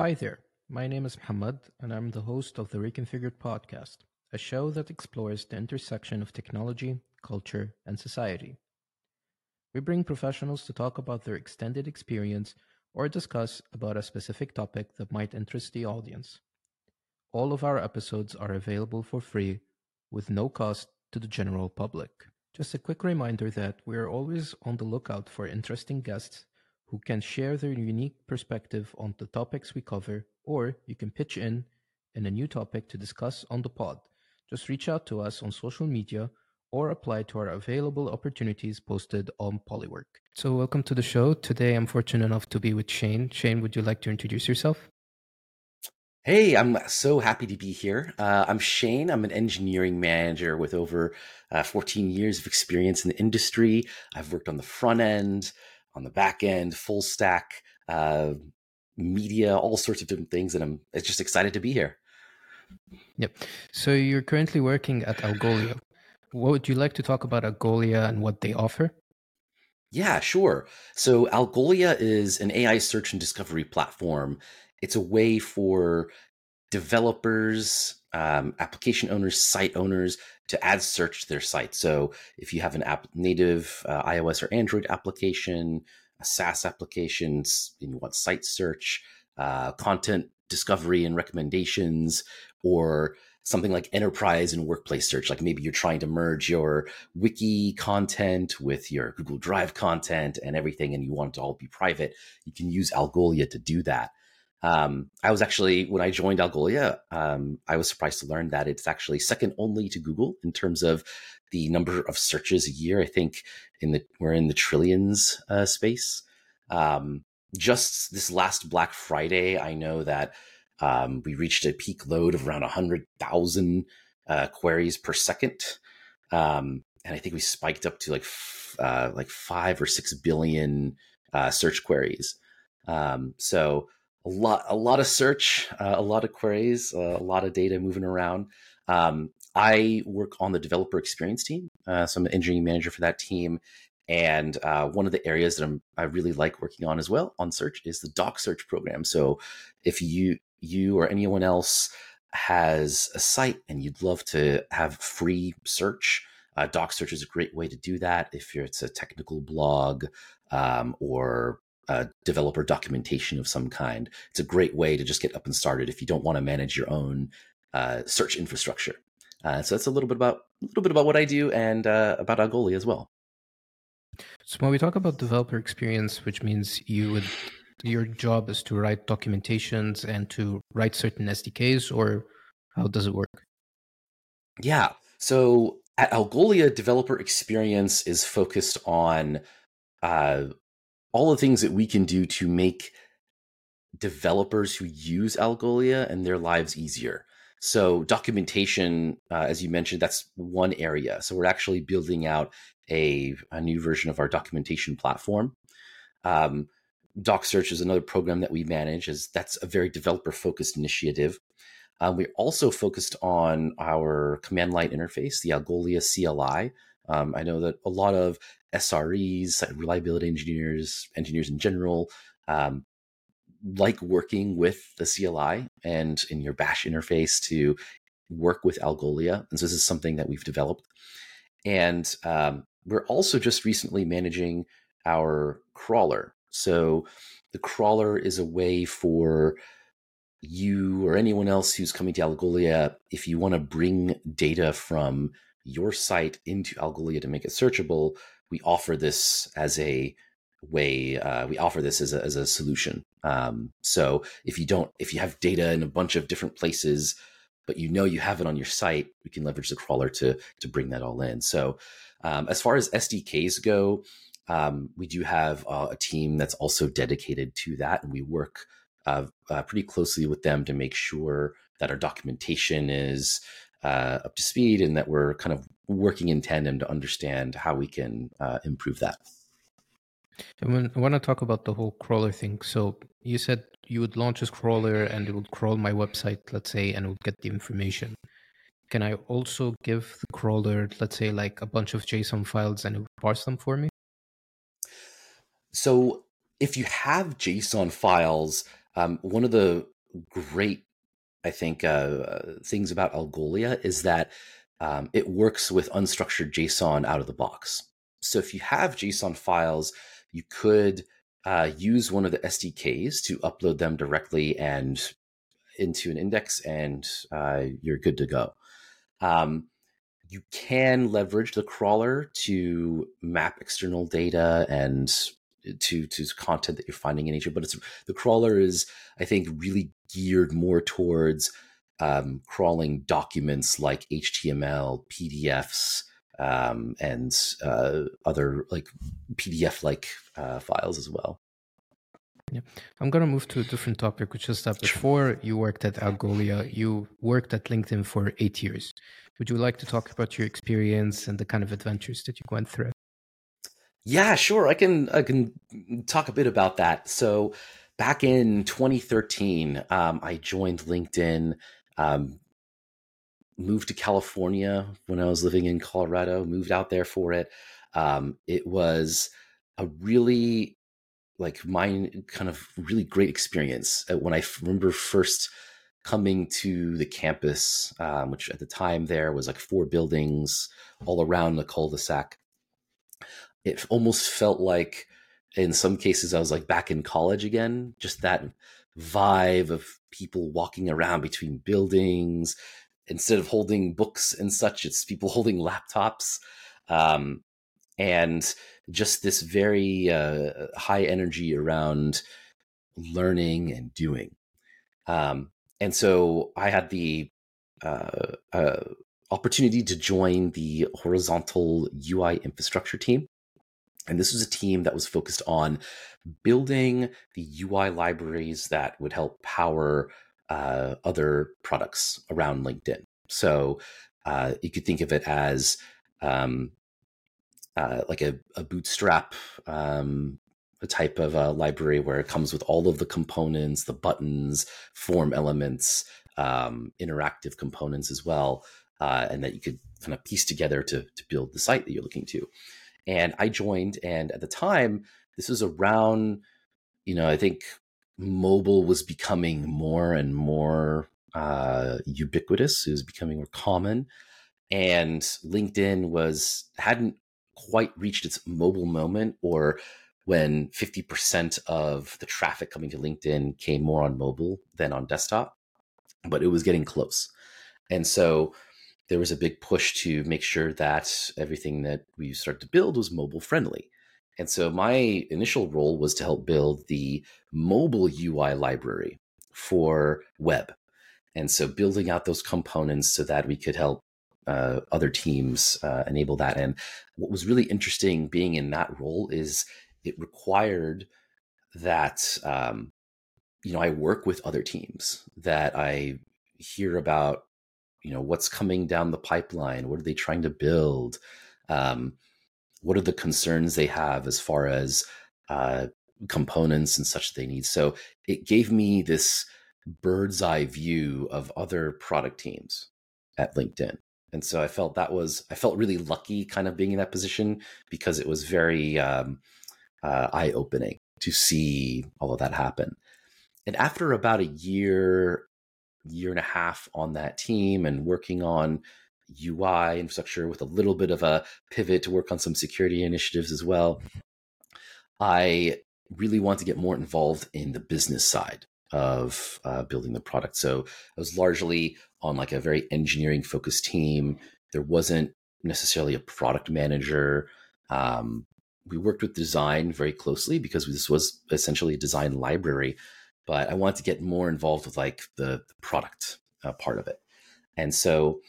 Hi there, my name is Muhammad, and I'm the host of the Reconfigured podcast, a show that explores the intersection of technology, culture, and society. We bring professionals to talk about their extended experience or discuss about a specific topic that might interest the audience. All of our episodes are available for free with no cost to the general public. Just a quick reminder that we are always on the lookout for interesting guests who can share their unique perspective on the topics we cover, or you can pitch in in a new topic to discuss on the pod. Just reach out to us on social media or apply to our available opportunities posted on Polywork. So, welcome to the show. Today, I'm fortunate enough to be with Shane. Shane, would you like to introduce yourself? Hey, I'm so happy to be here. Uh, I'm Shane. I'm an engineering manager with over uh, 14 years of experience in the industry. I've worked on the front end, on the back end, full stack, uh, media, all sorts of different things. And I'm just excited to be here. Yep. So you're currently working at Algolia. What would you like to talk about Algolia and what they offer? Yeah, sure. So Algolia is an AI search and discovery platform. It's a way for developers, um, application owners, site owners to add search to their site. So if you have an app native uh, iOS or Android application, a SaaS application, and you want site search, uh, content discovery and recommendations, or something like enterprise and workplace search. Like maybe you're trying to merge your wiki content with your Google Drive content and everything, and you want it to all be private. You can use Algolia to do that. Um, I was actually when I joined Algolia, um, I was surprised to learn that it's actually second only to Google in terms of the number of searches a year. I think in the we're in the trillions uh, space. Um, just this last Black Friday, I know that um, we reached a peak load of around hundred thousand uh, queries per second, um, and I think we spiked up to like f- uh, like five or six billion uh, search queries. Um, so a lot a lot of search, uh, a lot of queries, uh, a lot of data moving around. Um, I work on the developer experience team, uh, so I'm an engineering manager for that team. And uh, one of the areas that I'm, I really like working on as well on search is the DocSearch program. So if you you or anyone else has a site and you'd love to have free search, uh, DocSearch is a great way to do that. If it's a technical blog um, or uh, developer documentation of some kind. It's a great way to just get up and started if you don't want to manage your own uh, search infrastructure. Uh, so that's a little bit about a little bit about what I do and uh, about Algolia as well. So when we talk about developer experience, which means you would your job is to write documentations and to write certain SDKs, or how does it work? Yeah. So at Algolia, developer experience is focused on uh, all the things that we can do to make developers who use Algolia and their lives easier. So documentation, uh, as you mentioned, that's one area. So we're actually building out a, a new version of our documentation platform. Um, DocSearch is another program that we manage. As that's a very developer focused initiative. Um, we're also focused on our command line interface, the Algolia CLI. Um, I know that a lot of SREs, reliability engineers, engineers in general, um, like working with the CLI and in your Bash interface to work with Algolia. And so this is something that we've developed. And um, we're also just recently managing our crawler. So the crawler is a way for you or anyone else who's coming to Algolia, if you want to bring data from your site into Algolia to make it searchable, we offer this as a way uh, we offer this as a, as a solution. Um, so if you don't if you have data in a bunch of different places but you know you have it on your site we can leverage the crawler to to bring that all in. So um, as far as sdks go um, we do have uh, a team that's also dedicated to that and we work uh, uh, pretty closely with them to make sure that our documentation is uh, up to speed and that we're kind of working in tandem to understand how we can uh, improve that. I want to talk about the whole crawler thing. So you said you would launch a crawler and it would crawl my website, let's say, and it would get the information. Can I also give the crawler, let's say, like a bunch of JSON files and it would parse them for me? So if you have JSON files, Um, one of the great, I think, uh, things about Algolia is that um, it works with unstructured JSON out of the box. So if you have JSON files, you could uh, use one of the SDKs to upload them directly and into an index, and uh, you're good to go. Um, you can leverage the crawler to map external data and to to content that you're finding in nature but it's the crawler is i think really geared more towards um, crawling documents like html pdfs um, and uh, other like pdf like uh, files as well yeah, I'm gonna move to a different topic, which is that before you worked at Algolia, you worked at LinkedIn for eight years. Would you like to talk about your experience and the kind of adventures that you went through? Yeah, sure. I can I can talk a bit about that. So back in 2013, um, I joined LinkedIn. Um, moved to California when I was living in Colorado. Moved out there for it. Um, it was a really like my kind of really great experience uh, when I remember first coming to the campus, um, which at the time there was like four buildings all around the cul-de-sac. It almost felt like, in some cases, I was like back in college again. Just that vibe of people walking around between buildings. Instead of holding books and such, it's people holding laptops. Um, and just this very uh, high energy around learning and doing. Um, and so I had the uh, uh, opportunity to join the horizontal UI infrastructure team. And this was a team that was focused on building the UI libraries that would help power uh, other products around LinkedIn. So uh, you could think of it as um, uh, like a, a bootstrap um, a type of a library where it comes with all of the components, the buttons, form elements, um, interactive components as well, uh, and that you could kind of piece together to, to build the site that you're looking to. And I joined, and at the time, this was around, you know, I think mobile was becoming more and more uh, ubiquitous. It was becoming more common, and LinkedIn was hadn't quite reached its mobile moment or when 50% of the traffic coming to LinkedIn came more on mobile than on desktop, but it was getting close. And so there was a big push to make sure that everything that we started to build was mobile friendly. And so my initial role was to help build the mobile UI library for web. And so building out those components so that we could help uh, other teams uh, enable that. And what was really interesting being in that role is it required that um, you know I work with other teams that I hear about you know what's coming down the pipeline? What are they trying to build? Um, what are the concerns they have as far as uh, components and such they need? So it gave me this bird's eye view of other product teams at linkedin. And so i felt that was i felt really lucky kind of being in that position because it was very um, uh, eye opening to see all of that happen. And after about a year, year and a half on that team and working on UI infrastructure with a little bit of a pivot to work on some security initiatives as well, I really want to get more involved in the business side of uh, building the product. So I was largely on like a very engineering focused team. There wasn't necessarily a product manager. Um, we worked with design very closely because this was essentially a design library but i wanted to get more involved with like the, product uh, part of it and so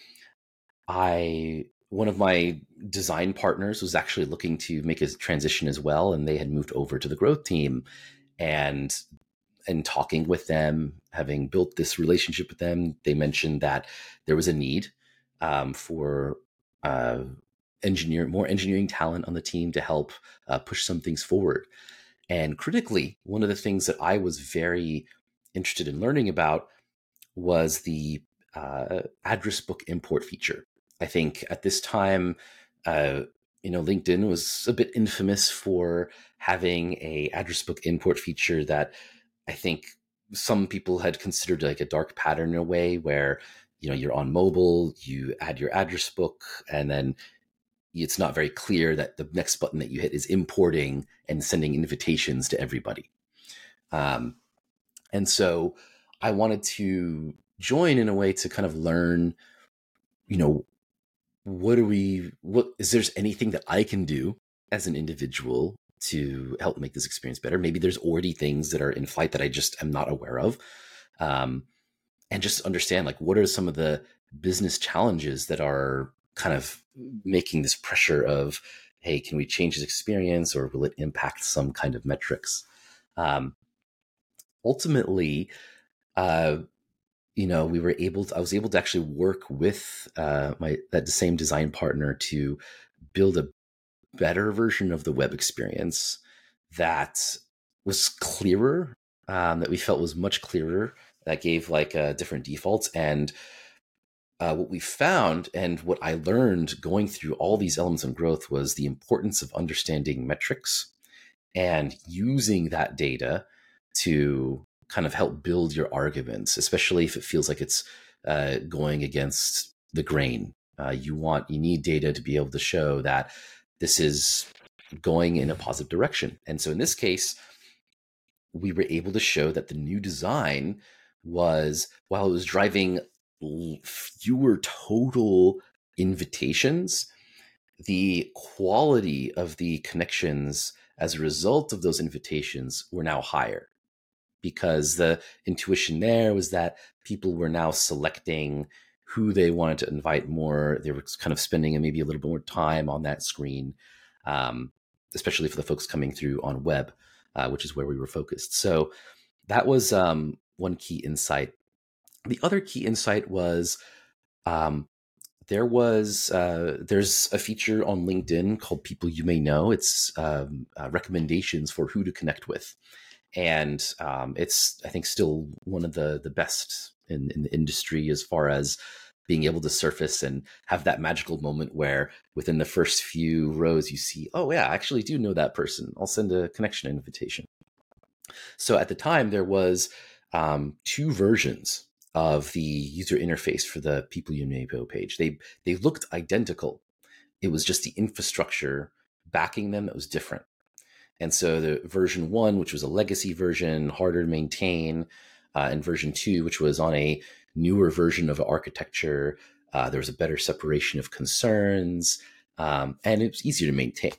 i one of my design partners was actually looking to make a transition as well and they had moved over to the growth team and and talking with them having built this relationship with them they mentioned that there was a need um, for uh, engineer more engineering talent on the team to help uh, push some things forward. And critically, one of the things that I was very interested in learning about was the uh, address book import feature. I think at this time, uh, you know, LinkedIn was a bit infamous for having a address book import feature that I think some people had considered like a dark pattern in a way where you know you're on mobile you add your address book and then it's not very clear that the next button that you hit is importing and sending invitations to everybody. Um, and so i wanted to join in a way to kind of learn you know what are we what is there's anything that i can do as an individual to help make this experience better? Maybe there's already things that are in flight that i just am not aware of. Um, and just understand like what are some of the business challenges that are kind of making this pressure of hey can we change his experience or will it impact some kind of metrics? Um, ultimately uh, you know we were able to i was able to actually work with uh, my that same design partner to build a better version of the web experience that was clearer um, that we felt was much clearer that gave like uh, different defaults and uh, what we found and what i learned going through all these elements of growth was the importance of understanding metrics and using that data to kind of help build your arguments especially if it feels like it's uh, going against the grain. Uh, you want you need data to be able to show that this is going in a positive direction. And so in this case we were able to show that the new design was while it was driving fewer total invitations, the quality of the connections as a result of those invitations were now higher because the intuition there was that people were now selecting who they wanted to invite more. They were kind of spending maybe a little bit more time on that screen, um, especially for the folks coming through on web, uh, which is where we were focused. So that was um, one key insight. The other key insight was um, there was uh, there's a feature on LinkedIn called People You May Know. It's um, uh, recommendations for who to connect with, and um, it's I think still one of the the best in, in the industry as far as being able to surface and have that magical moment where within the first few rows you see, oh yeah, I actually do know that person. I'll send a connection invitation. So at the time there was um, two versions of the user interface for the People You Know page. They they looked identical. It was just the infrastructure backing them that was different. And so the version one, which was a legacy version, harder to maintain, uh, and version two, which was on a newer version of architecture, uh, there was a better separation of concerns, um, and it was easier to maintain.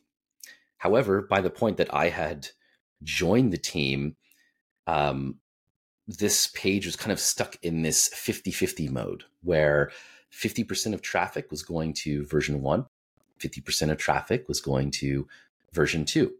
However, by the point that I had joined the team, um, this page was kind of stuck in this 50 50 mode where 50% of traffic was going to version one, 50% of traffic was going to version two.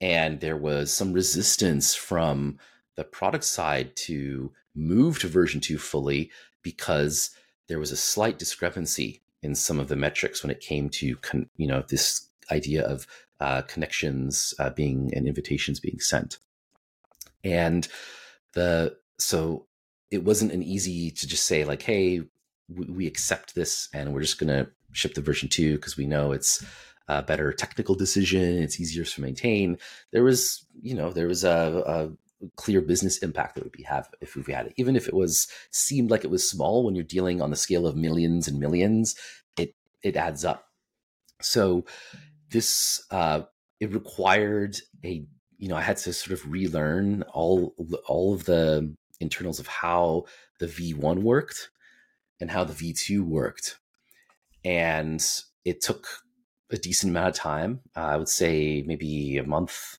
And there was some resistance from the product side to move to version two fully because there was a slight discrepancy in some of the metrics when it came to con- you know this idea of uh, connections uh, being and invitations being sent and the so it wasn't an easy to just say like hey we accept this and we're just going to ship the version 2 because we know it's a better technical decision it's easier to maintain. There was you know there was a, a clear business impact that would be have if we had it. Even if it was seemed like it was small when you're dealing on the scale of millions and millions it it adds up. So this uh it required a you know, I had to sort of relearn all all of the internals of how the V1 worked and how the V2 worked, and it took a decent amount of time. Uh, I would say maybe a month,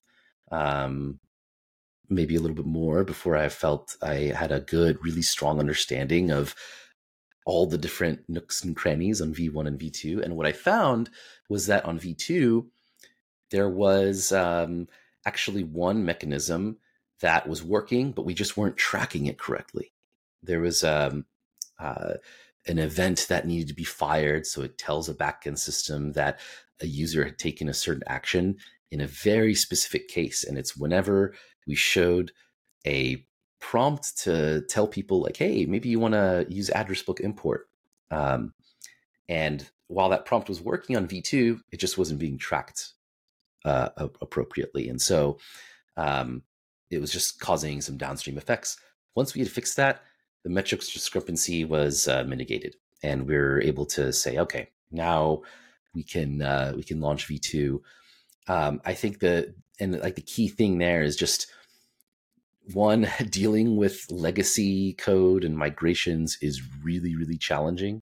um, maybe a little bit more before I felt I had a good, really strong understanding of all the different nooks and crannies on V1 and V2. And what I found was that on V2, there was um, actually one mechanism that was working, but we just weren't tracking it correctly. There was um, uh, an event that needed to be fired, so it tells a backend system that a user had taken a certain action in a very specific case, and it's whenever we showed a prompt to tell people like, "Hey, maybe you want to use address book import," um, and while that prompt was working on V2, it just wasn't being tracked uh, appropriately. And so um, it was just causing some downstream effects. once we had fixed that, the metrics discrepancy was uh, mitigated, and we are able to say, okay, now we can uh, we can launch V2. Um, I think the and like the key thing there is just one dealing with legacy code and migrations is really really challenging,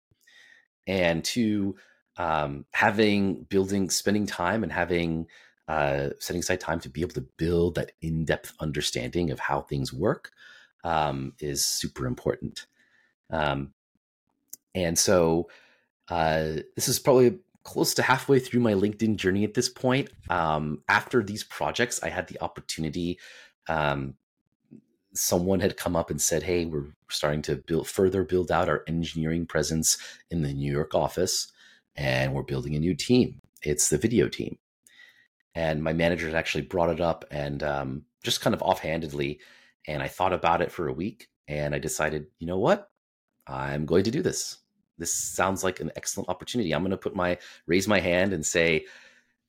and two um, having building spending time and having uh, setting aside time to be able to build that in-depth understanding of how things work um, is super important um, and so uh, this is probably close to halfway through my linkedin journey at this point um, after these projects i had the opportunity um, someone had come up and said hey we're starting to build further build out our engineering presence in the new york office and we're building a new team. It's the video team. And my manager actually brought it up and um, just kind of offhandedly. And I thought about it for a week and I decided, you know what? I'm going to do this. This sounds like an excellent opportunity. I'm going to put my raise my hand and say,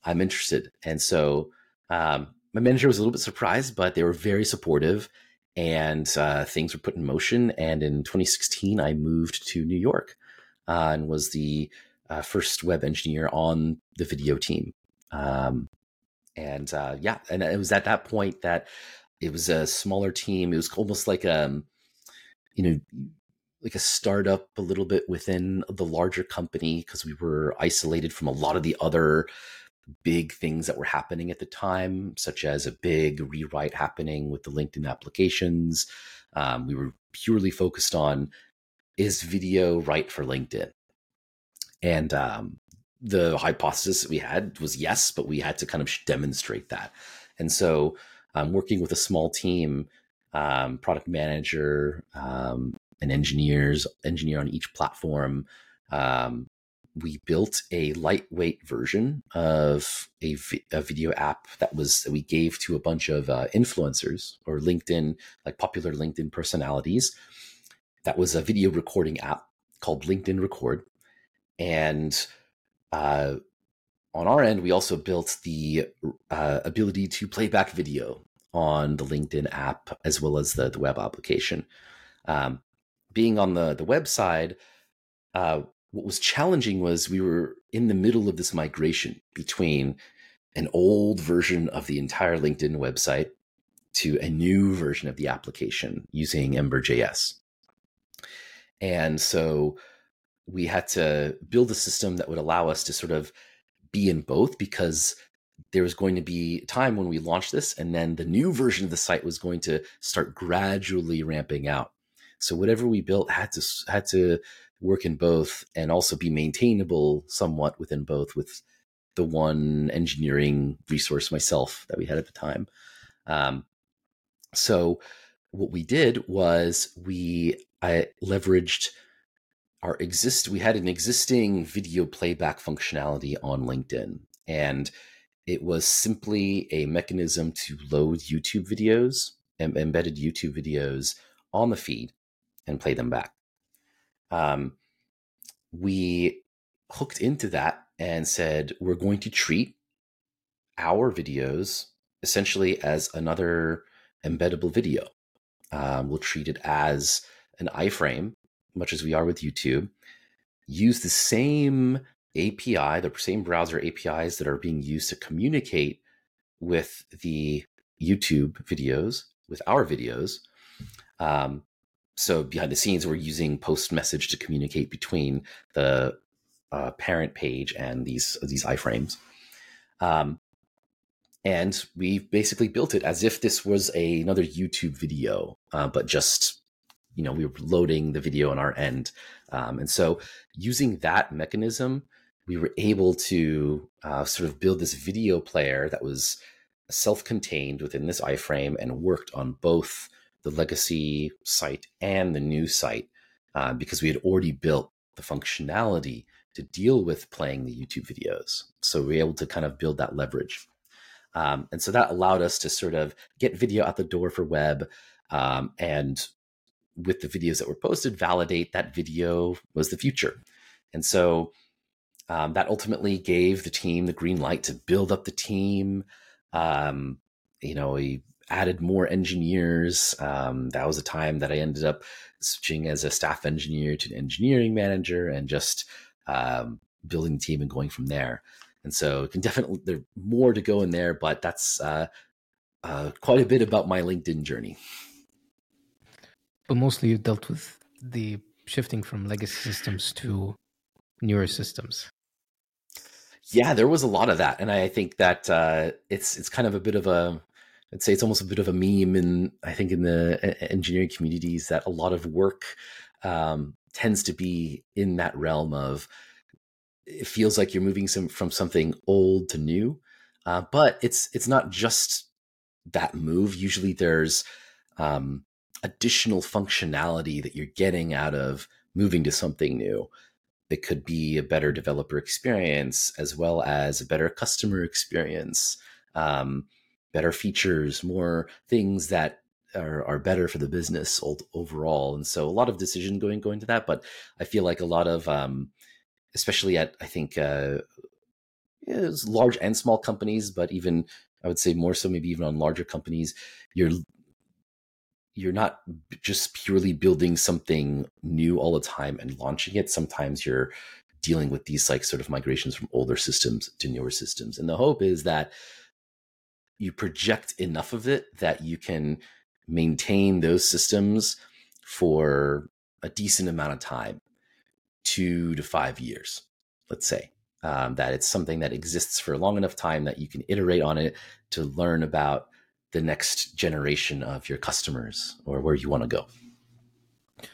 I'm interested. And so um, my manager was a little bit surprised, but they were very supportive and uh, things were put in motion. And in 2016, I moved to New York uh, and was the uh, first web engineer on the video team. Um, and uh, yeah, and it was at that point that it was a smaller team. It was almost like a, um, you know, like a startup a little bit within the larger company because we were isolated from a lot of the other big things that were happening at the time, such as a big rewrite happening with the LinkedIn applications. Um, we were purely focused on is video right for LinkedIn? And um, the hypothesis that we had was yes, but we had to kind of demonstrate that. And so, um, working with a small team, um, product manager, um, and engineers, engineer on each platform, um, we built a lightweight version of a, vi- a, video app that was that we gave to a bunch of uh, influencers or LinkedIn, like popular LinkedIn personalities. That was a video recording app called LinkedIn Record, and uh, on our end, we also built the uh, ability to play back video on the LinkedIn app as well as the, the web application. Um, being on the, the website, uh, what was challenging was we were in the middle of this migration between an old version of the entire LinkedIn website to a new version of the application using Ember.js. And so we had to build a system that would allow us to sort of be in both because there was going to be time when we launched this and then the new version of the site was going to start gradually ramping out. So whatever we built had to had to work in both and also be maintainable somewhat within both with the one engineering resource myself that we had at the time. Um, so what we did was we i leveraged our exist we had an existing video playback functionality on LinkedIn and it was simply a mechanism to load YouTube videos and embedded YouTube videos on the feed and play them back. Um, we hooked into that and said we're going to treat our videos essentially as another embeddable video. Um, we'll treat it as an iframe much as we are with YouTube, use the same API, the same browser APIs that are being used to communicate with the YouTube videos, with our videos. Um, so behind the scenes, we're using post message to communicate between the uh, parent page and these these iframes. Um, and we basically built it as if this was a, another YouTube video, uh, but just you know we were loading the video on our end. Um, and so using that mechanism we were able to uh, sort of build this video player that was self-contained within this iframe and worked on both the legacy site and the new site uh, because we had already built the functionality to deal with playing the youtube videos. So we were able to kind of build that leverage. Um, and so that allowed us to sort of get video out the door for web um, and with the videos that were posted validate that video was the future. And so um, that ultimately gave the team the green light to build up the team. Um, you know, we added more engineers. Um, that was a time that I ended up switching as a staff engineer to an engineering manager and just um, building the team and going from there. And so can definitely there's more to go in there, but that's uh, uh, quite a bit about my LinkedIn journey. But mostly you dealt with the shifting from legacy systems to newer systems. Yeah, there was a lot of that, and I think that uh, it's it's kind of a bit of a I'd say it's almost a bit of a meme in I think in the engineering communities that a lot of work um, tends to be in that realm of it feels like you're moving some from something old to new, uh, but it's it's not just that move. Usually, there's um, additional functionality that you're getting out of moving to something new. It could be a better developer experience as well as a better customer experience. Um, better features, more things that are, are better for the business overall. And so a lot of decision going going to that, but I feel like a lot of, um, especially at I think uh, large and small companies, but even I would say more so maybe even on larger companies, you're you're not just purely building something new all the time and launching it. Sometimes you're dealing with these like sort of migrations from older systems to newer systems. And the hope is that you project enough of it that you can maintain those systems for a decent amount of time two to five years let's say um, that it's something that exists for a long enough time that you can iterate on it to learn about the next generation of your customers or where you want to go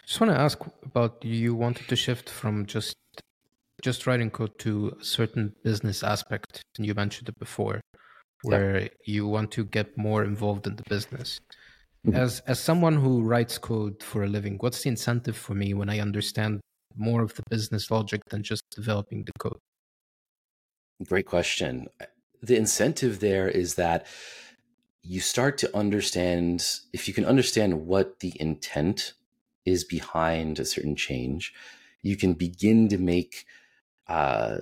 just want to ask about you wanted to shift from just just writing code to a certain business aspect and you mentioned it before where yeah. you want to get more involved in the business. Mm-hmm. As as someone who writes code for a living, what's the incentive for me when I understand more of the business logic than just developing the code? Great question. The incentive there is that you start to understand if you can understand what the intent is behind a certain change, you can begin to make uh,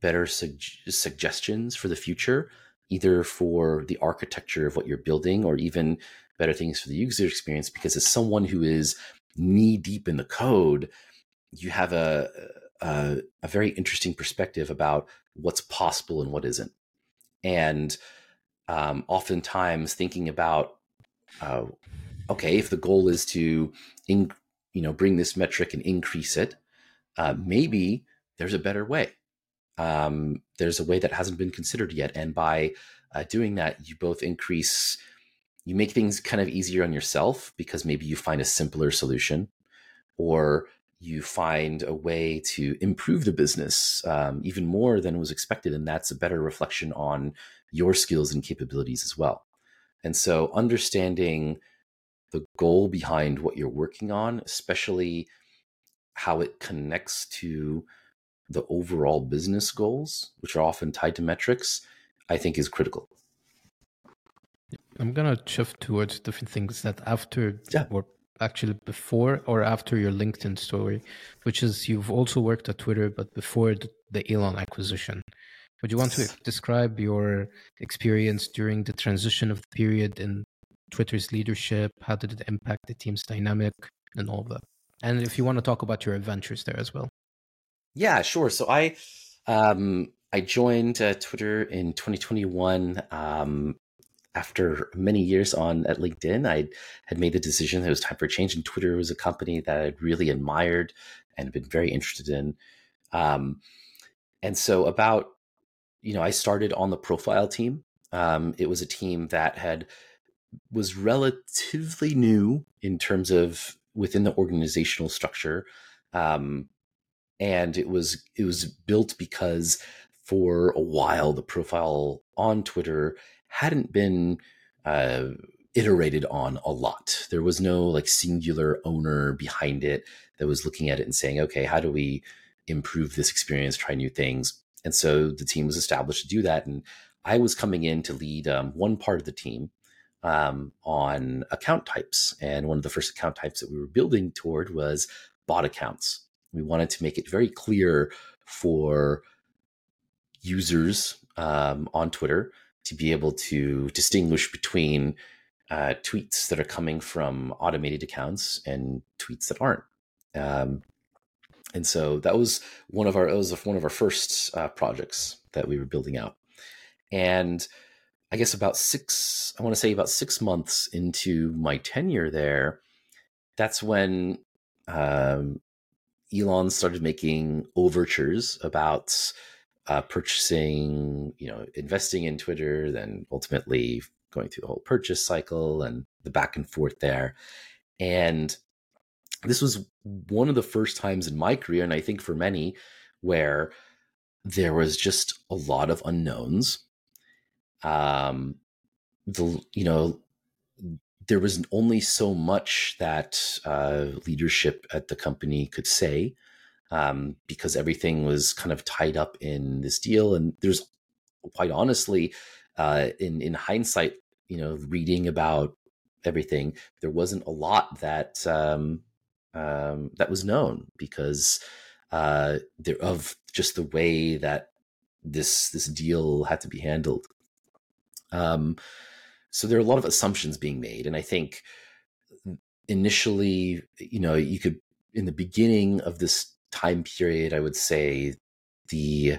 better suggestions for the future either for the architecture of what you're building or even better things for the user experience because as someone who is knee deep in the code you have a, a, a very interesting perspective about what's possible and what isn't. And um, oftentimes thinking about uh, okay if the goal is to in, you know bring this metric and increase it uh, maybe there's a better way um, there's a way that hasn't been considered yet. And by uh, doing that, you both increase, you make things kind of easier on yourself because maybe you find a simpler solution or you find a way to improve the business um, even more than was expected. And that's a better reflection on your skills and capabilities as well. And so understanding the goal behind what you're working on, especially how it connects to the overall business goals, which are often tied to metrics, I think is critical. I'm gonna shift towards different things that after yeah. or actually before or after your LinkedIn story, which is you've also worked at Twitter, but before the Elon acquisition. Would you want to describe your experience during the transition of the period in Twitter's leadership? How did it impact the team's dynamic and all that? And if you want to talk about your adventures there as well. Yeah, sure. So I um, I joined uh, Twitter in 2021 um, after many years on at LinkedIn. I had made the decision that it was time for change, and Twitter was a company that I'd really admired and been very interested in. Um, and so about you know I started on the profile team. Um, it was a team that had was relatively new in terms of within the organizational structure. Um, and it was it was built because for a while the profile on Twitter hadn't been uh, iterated on a lot. There was no like singular owner behind it that was looking at it and saying, okay, how do we improve this experience, try new things? And so the team was established to do that. And I was coming in to lead um, one part of the team um, on account types. And one of the first account types that we were building toward was bot accounts. We wanted to make it very clear for users um, on Twitter to be able to distinguish between uh, tweets that are coming from automated accounts and tweets that aren't. Um, and so that was one of our was one of our first uh, projects that we were building out. And I guess about six, I want to say about six months into my tenure there, that's when um, Elon started making overtures about uh, purchasing, you know, investing in Twitter, then ultimately going through the whole purchase cycle and the back and forth there. And this was one of the first times in my career, and I think for many, where there was just a lot of unknowns. Um, the you know there was only so much that uh, leadership at the company could say um, because everything was kind of tied up in this deal. And there's quite honestly, uh, in in hindsight, you know, reading about everything, there wasn't a lot that um, um, that was known because uh, there of just the way that this this deal had to be handled. Um, so there are a lot of assumptions being made, and I think initially, you know, you could in the beginning of this time period, I would say the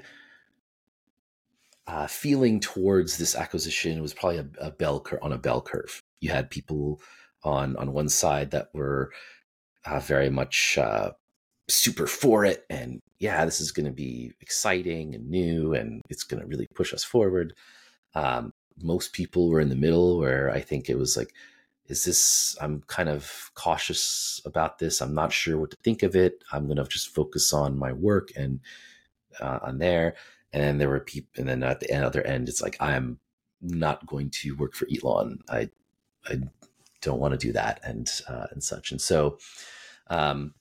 uh, feeling towards this acquisition was probably a, a bell curve on a bell curve. You had people on on one side that were uh, very much uh, super for it, and yeah, this is going to be exciting and new, and it's going to really push us forward. Um, most people were in the middle, where I think it was like, is this? I'm kind of cautious about this. I'm not sure what to think of it. I'm going to just focus on my work and uh, on there. And then there were people, and then at the other end, it's like I'm not going to work for Elon. I I don't want to do that and uh, and such. And so, um,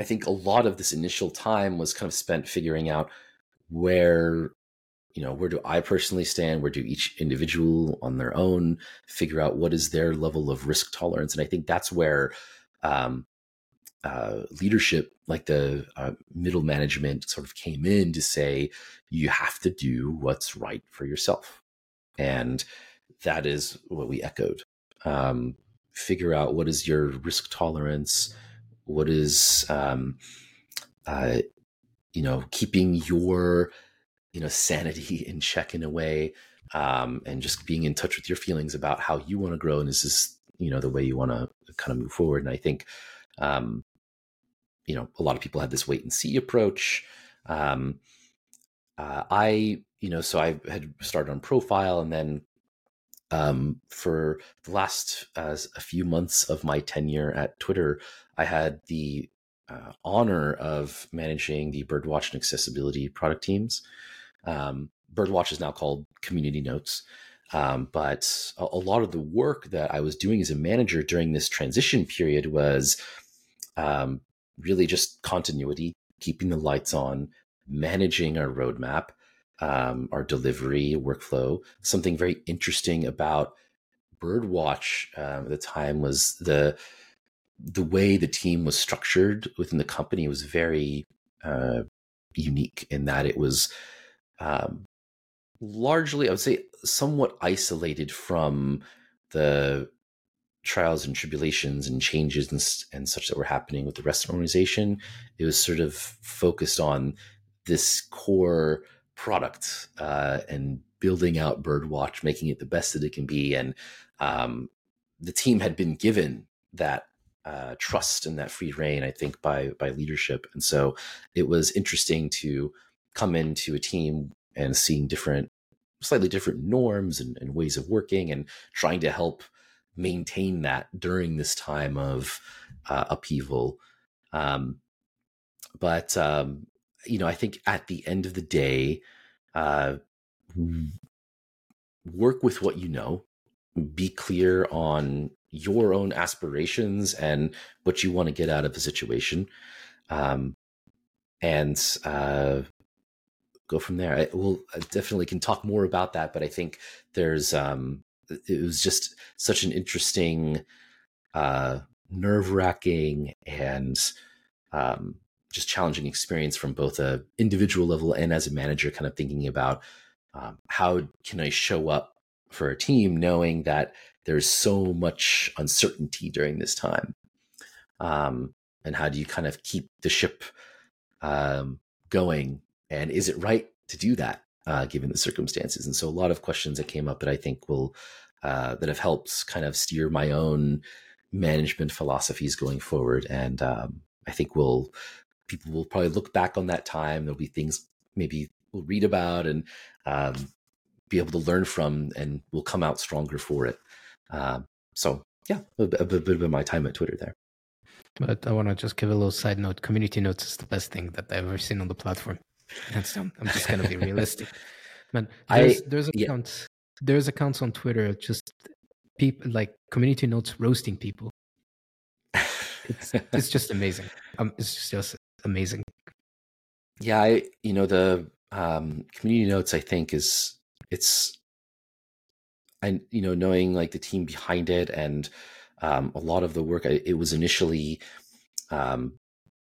I think a lot of this initial time was kind of spent figuring out where you know where do i personally stand? Where do each individual on their own figure out what is their level of risk tolerance? And i think that's where um, uh, leadership like the uh, middle management sort of came in to say you have to do what's right for yourself. And that is what we echoed. Um, figure out what is your risk tolerance what is um, uh, you know keeping your you know sanity in check in a way um, and just being in touch with your feelings about how you want to grow and this is this you know the way you want to kind of move forward. And i think um, you know a lot of people had this wait and see approach. Um, uh, i you know so i had started on profile and then um, for the last uh, a few months of my tenure at twitter i had the uh, honor of managing the birdwatch and accessibility product teams um, Birdwatch is now called Community Notes. Um, but a, a, lot of the work that I was doing as a manager during this transition period was um, really just continuity, keeping the lights on, managing our roadmap, um, our delivery workflow. Something very interesting about Birdwatch um, at the time was the the way the team was structured within the company was very uh, unique in that it was um, largely, I would say, somewhat isolated from the trials and tribulations and changes and, and such that were happening with the rest of the organization. It was sort of focused on this core product uh, and building out Birdwatch, making it the best that it can be. And um, the team had been given that uh, trust and that free reign, I think, by by leadership. And so it was interesting to come into a team and seeing different, slightly different norms and, and ways of working and trying to help maintain that during this time of uh, upheaval. Um, but, um, you know, I think at the end of the day, uh, work with what you know, be clear on your own aspirations and what you want to get out of the situation. Um, and uh, go from there. I will I definitely can talk more about that, but I think there's um, it was just such an interesting, uh, nerve wracking and um, just challenging experience from both a individual level and as a manager, kind of thinking about um, how can I show up for a team, knowing that there's so much uncertainty during this time. Um, and how do you kind of keep the ship um, going? And is it right to do that uh, given the circumstances? And so a lot of questions that came up that I think will uh, that have helped kind of steer my own management philosophies going forward. And um, I think we'll people will probably look back on that time. There'll be things maybe we'll read about and um, be able to learn from, and we'll come out stronger for it. Um, so yeah, a, bit, a bit of my time at Twitter there. But I want to just give a little side note. Community notes is the best thing that I've ever seen on the platform. Hands down. I'm just going to be realistic. Man, there's, I, there's accounts. Yeah. There's accounts on Twitter just people like community notes roasting people. It's it's just amazing. Um, it's just amazing. Yeah, I you know the um, community notes. I think is it's and you know knowing like the team behind it and um, a lot of the work I, it was initially um,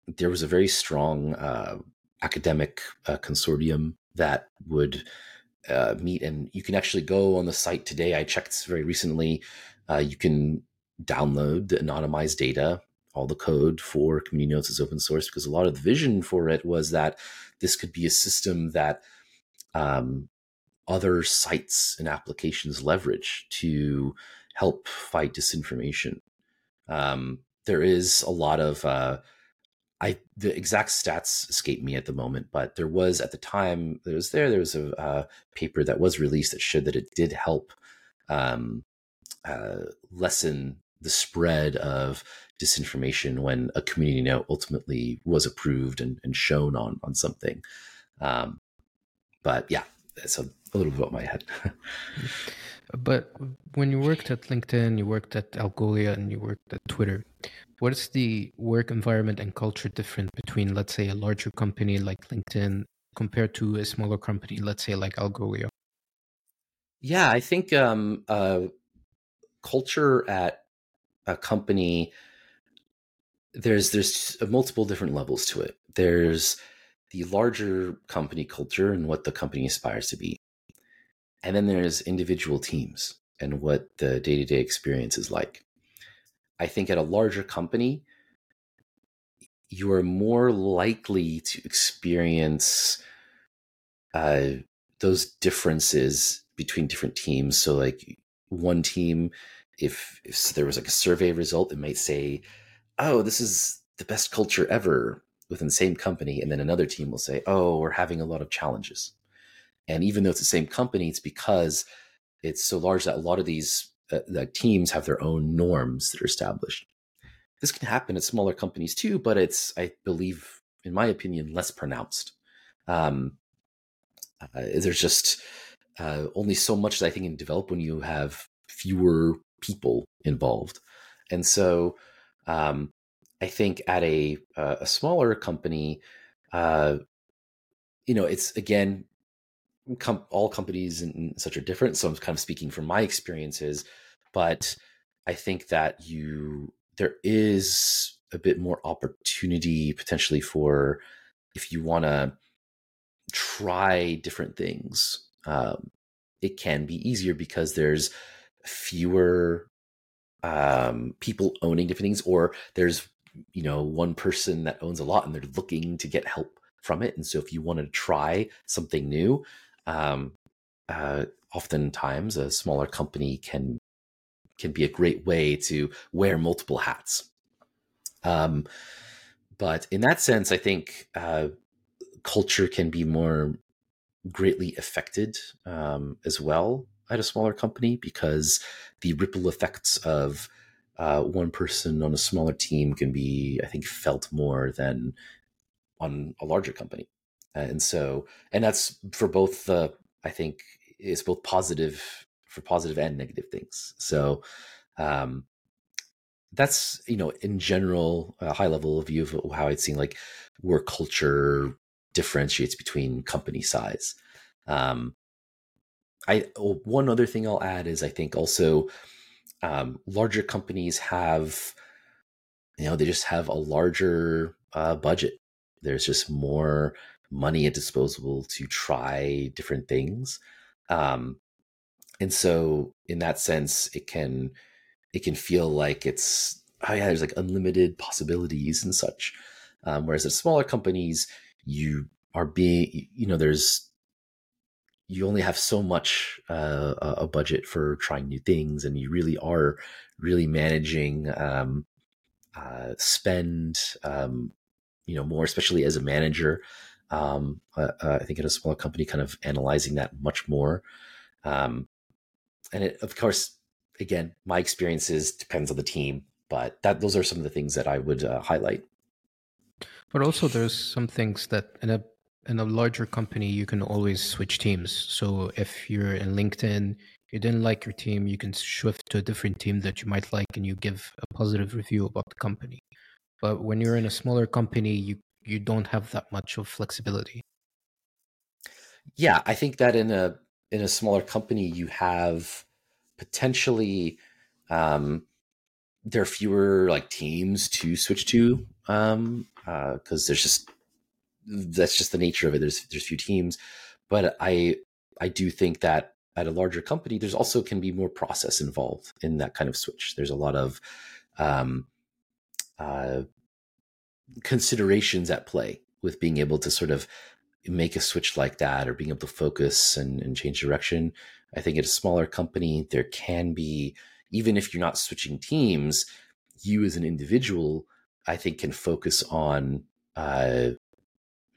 there was a very strong uh, academic uh, consortium that would uh, meet and you can actually go on the site today i checked very recently uh, you can download the anonymized data all the code for community notes is open source because a lot of the vision for it was that this could be a system that um, other sites and applications leverage to help fight disinformation. Um, there is a lot of uh, I the exact stats escape me at the moment, but there was at the time that was there. There was a, a paper that was released that showed that it did help um, uh, lessen the spread of disinformation when a community note ultimately was approved and, and shown on on something. Um, but yeah, that's a, a little bit about my head. but when you worked at LinkedIn, you worked at Algolia, and you worked at Twitter, what is the work environment and culture different between, let's say, a larger company like LinkedIn compared to a smaller company, let's say, like Algolia? Yeah, I think um, uh, culture at a company there's there's multiple different levels to it. There's the larger company culture and what the company aspires to be. And then there's individual teams and what the day to day experience is like. I think at a larger company, you are more likely to experience uh, those differences between different teams. So, like one team, if, if there was like a survey result, it might say, "Oh, this is the best culture ever," within the same company, and then another team will say, "Oh, we're having a lot of challenges." And even though it's the same company, it's because it's so large that a lot of these the teams have their own norms that are established. This can happen at smaller companies too, but it's I believe, in my opinion, less pronounced. Um, uh, there's just uh, only so much that I think can develop when you have fewer people involved, and so um, I think at a uh, a smaller company, uh, you know, it's again, com- all companies and such are different. So I'm kind of speaking from my experiences, but I think that you there is a bit more opportunity potentially for if you want to try different things. Um, it can be easier because there's fewer um, people owning different things, or there's you know one person that owns a lot and they're looking to get help from it and so if you want to try something new um, uh, oftentimes a smaller company can can be a great way to wear multiple hats um, but in that sense i think uh, culture can be more greatly affected um, as well at a smaller company because the ripple effects of uh, one person on a smaller team can be, I think, felt more than on a larger company. And so, and that's for both the, I think, it's both positive for positive and negative things. So, um, that's you know in general a high level view of how I'd seen like where culture differentiates between company size. Um, I one other thing I'll add is I think also um, larger companies have you know they just have a larger uh, budget there's just more money at disposable to try different things um, and so in that sense, it can it can feel like it's oh yeah, there's like unlimited possibilities and such. Um, whereas at smaller companies, you are being you know there's you only have so much uh, a budget for trying new things, and you really are really managing um, uh, spend. Um, you know more, especially as a manager. Um, uh, uh I think in a small company, kind of analyzing that much more. Um, and it, of course, again, my experiences depends on the team, but that those are some of the things that I would uh, highlight. But also, there's some things that in a in a larger company you can always switch teams. So if you're in LinkedIn, you didn't like your team, you can shift to a different team that you might like, and you give a positive review about the company. But when you're in a smaller company, you you don't have that much of flexibility. Yeah, I think that in a in a smaller company, you have potentially um, there are fewer like teams to switch to um, because uh, there's just that's just the nature of it. There's there's few teams, but I I do think that at a larger company, there's also can be more process involved in that kind of switch. There's a lot of um, uh, considerations at play with being able to sort of make a switch like that or being able to focus and, and change direction. I think at a smaller company, there can be, even if you're not switching teams, you as an individual, I think, can focus on uh,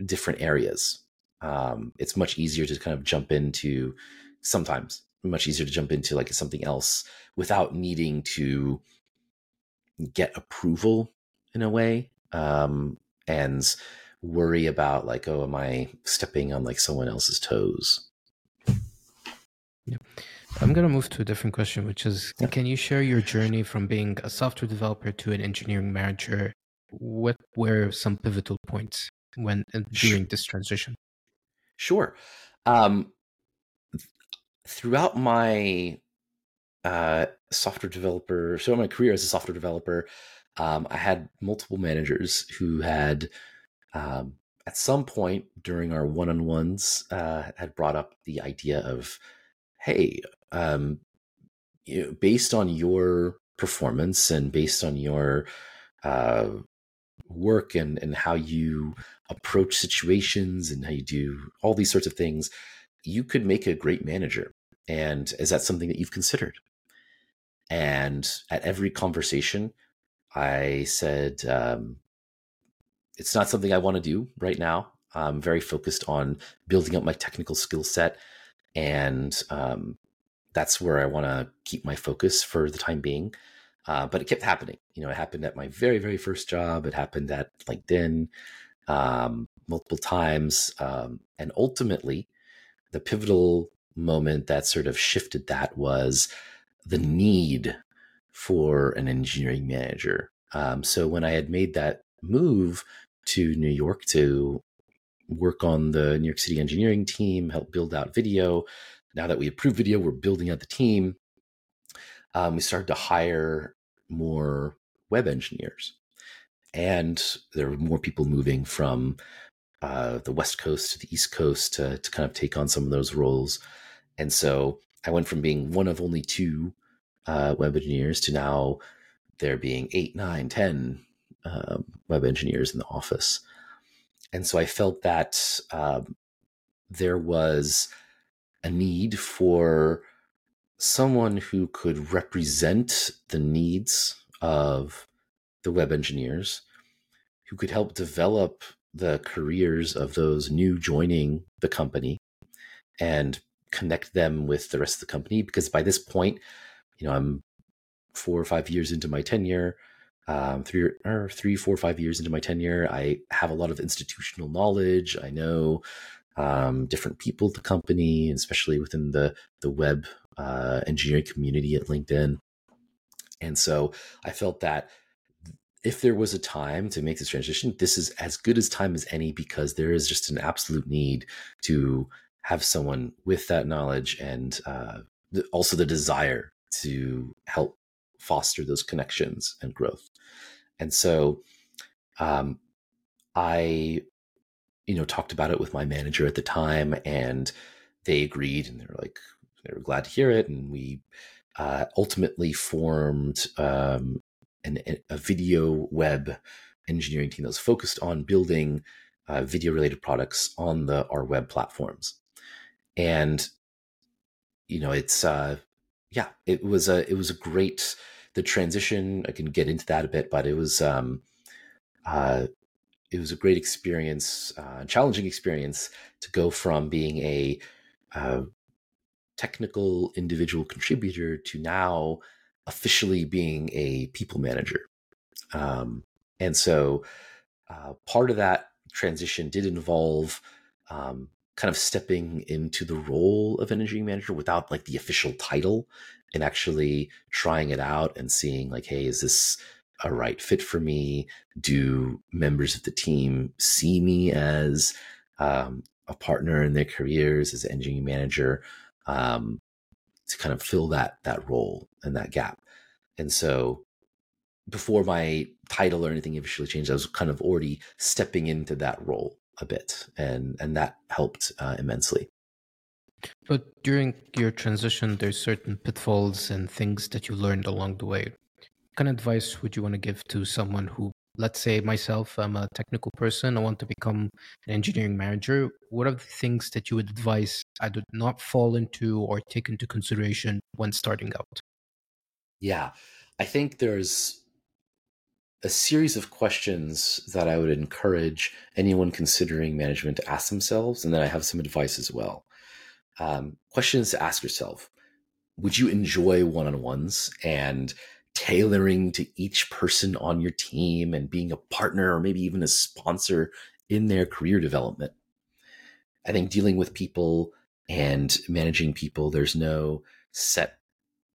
different areas. Um, it's much easier to kind of jump into sometimes much easier to jump into like something else without needing to get approval in a way um, and worry about like, oh, am I stepping on like someone else's toes? Yeah. I'm going to move to a different question, which is yeah. can you share your journey from being a software developer to an engineering manager? What were some pivotal points when uh, during this transition? Sure. Um, throughout my uh, software developer, so my career as a software developer, um, I had multiple managers who had, um, at some point during our one-on-ones, uh, had brought up the idea of, hey, um, you know, based on your performance and based on your uh, work and and how you approach situations and how you do all these sorts of things, you could make a great manager. And is that something that you've considered? And at every conversation, I said, um, it's not something I want to do right now. I'm very focused on building up my technical skill set. And um, that's where I want to keep my focus for the time being. Uh, but it kept happening. You know, it happened at my very, very first job. It happened at LinkedIn um, multiple times. Um, and ultimately, the pivotal moment that sort of shifted that was the need for an engineering manager. Um, so when I had made that move to New York to work on the New York City engineering team, help build out video. Now that we approved video, we're building out the team. Um, we started to hire more web engineers, and there were more people moving from uh, the West Coast to the East Coast to, to kind of take on some of those roles. And so I went from being one of only two uh, web engineers to now there being eight, nine, ten um, web engineers in the office. And so I felt that um, there was a need for someone who could represent the needs of the web engineers, who could help develop the careers of those new joining the company and connect them with the rest of the company. Because by this point, you know, I'm four or five years into my tenure, um, three or three, four, five years into my tenure. I have a lot of institutional knowledge. I know um, different people at the company, especially within the the web uh, engineering community at LinkedIn. And so I felt that if there was a time to make this transition, this is as good as time as any because there is just an absolute need to have someone with that knowledge and uh, also the desire to help foster those connections and growth. And so um, I, you know, talked about it with my manager at the time and they agreed and they were like, they were glad to hear it, and we uh, ultimately formed um, an, a video web engineering team that was focused on building uh, video related products on the our web platforms. And you know, it's uh, yeah, it was a it was a great the transition. I can get into that a bit, but it was um, uh, it was a great experience, uh, challenging experience to go from being a uh, technical individual contributor to now officially being a people manager. Um, and so uh, part of that transition did involve um, kind of stepping into the role of an engineering manager without like the official title and actually trying it out and seeing like, hey, is this a right fit for me? Do members of the team see me as um, a partner in their careers as an engineering manager um, to kind of fill that that role and that gap? And so before my title or anything officially changed, I was kind of already stepping into that role a bit, and and that helped uh, immensely. But during your transition, there's certain pitfalls and things that you learned along the way. What kind of advice would you want to give to someone who, let's say myself, I'm a technical person, I want to become an engineering manager? What are the things that you would advise I do not fall into or take into consideration when starting out? Yeah, I think there's a series of questions that I would encourage anyone considering management to ask themselves, and then I have some advice as well. Um, questions to ask yourself Would you enjoy one on ones and tailoring to each person on your team and being a partner or maybe even a sponsor in their career development? I think dealing with people and managing people, there's no set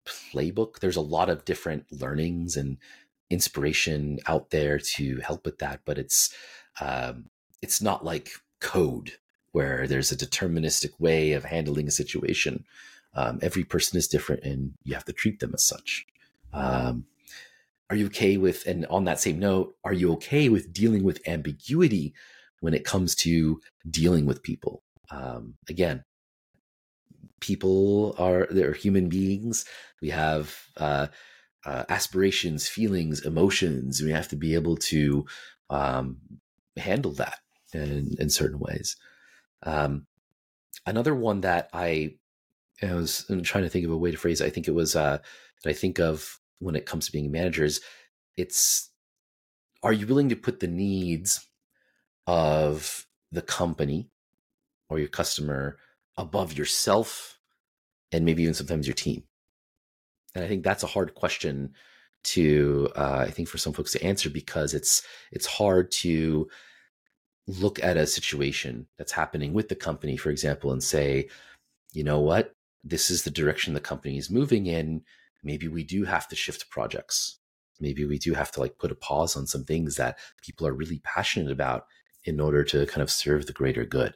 playbook. There's a lot of different learnings and inspiration out there to help with that, but it's um, it's not like code where there's a deterministic way of handling a situation. Um, every person is different, and you have to treat them as such. Um, are you okay with? And on that same note, are you okay with dealing with ambiguity when it comes to dealing with people? Um, again, people are they're human beings. We have uh, uh, aspirations, feelings, emotions. We have to be able to um, handle that in, in certain ways. Um, another one that I, I was trying to think of a way to phrase. It, I think it was uh, that I think of when it comes to being managers. It's are you willing to put the needs of the company or your customer above yourself and maybe even sometimes your team? And I think that's a hard question to uh, I think for some folks to answer because it's it's hard to look at a situation that's happening with the company, for example, and say, you know what, this is the direction the company is moving in. Maybe we do have to shift projects. Maybe we do have to like put a pause on some things that people are really passionate about in order to kind of serve the greater good.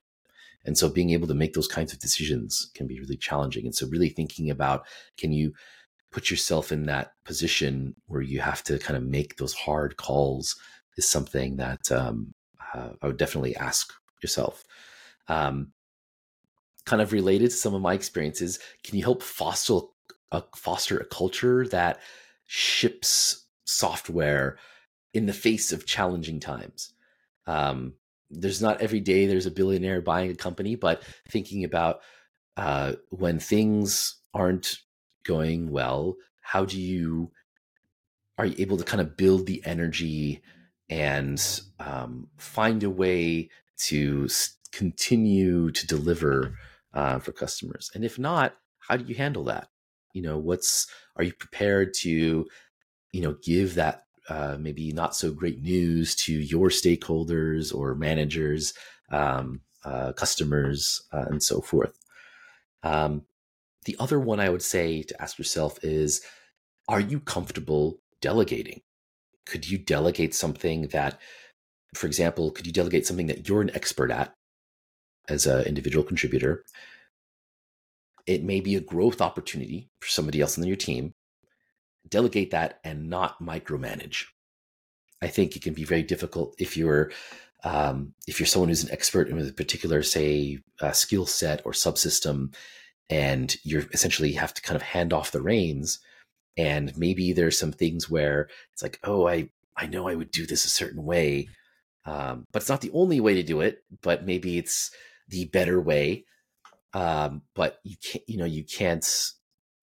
And so being able to make those kinds of decisions can be really challenging. And so really thinking about can you put yourself in that position where you have to kind of make those hard calls is something that um, uh, I would definitely ask yourself. Um, kind of related to some of my experiences, can you help foster a, foster a culture that ships software in the face of challenging times? Um, there's not every day there's a billionaire buying a company, but thinking about uh, when things aren't going well how do you are you able to kind of build the energy and um, find a way to continue to deliver uh, for customers? And if not how do you handle that? You know what's are you prepared to you know give that uh, maybe not so great news to your stakeholders or managers um, uh, customers uh, and so forth? Um, the other one I would say to ask yourself is Are you comfortable delegating? Could you delegate something that, for example, could you delegate something that you're an expert at as an individual contributor? It may be a growth opportunity for somebody else in your team. Delegate that and not micromanage. I think it can be very difficult if you're um, if you're someone who's an expert in a particular, say, uh, skill set or subsystem and you're essentially have to kind of hand off the reins. And maybe there's some things where it's like, oh, I I know I would do this a certain way, um, but it's not the only way to do it. But maybe it's the better way. Um, but you can't, you know, you can't.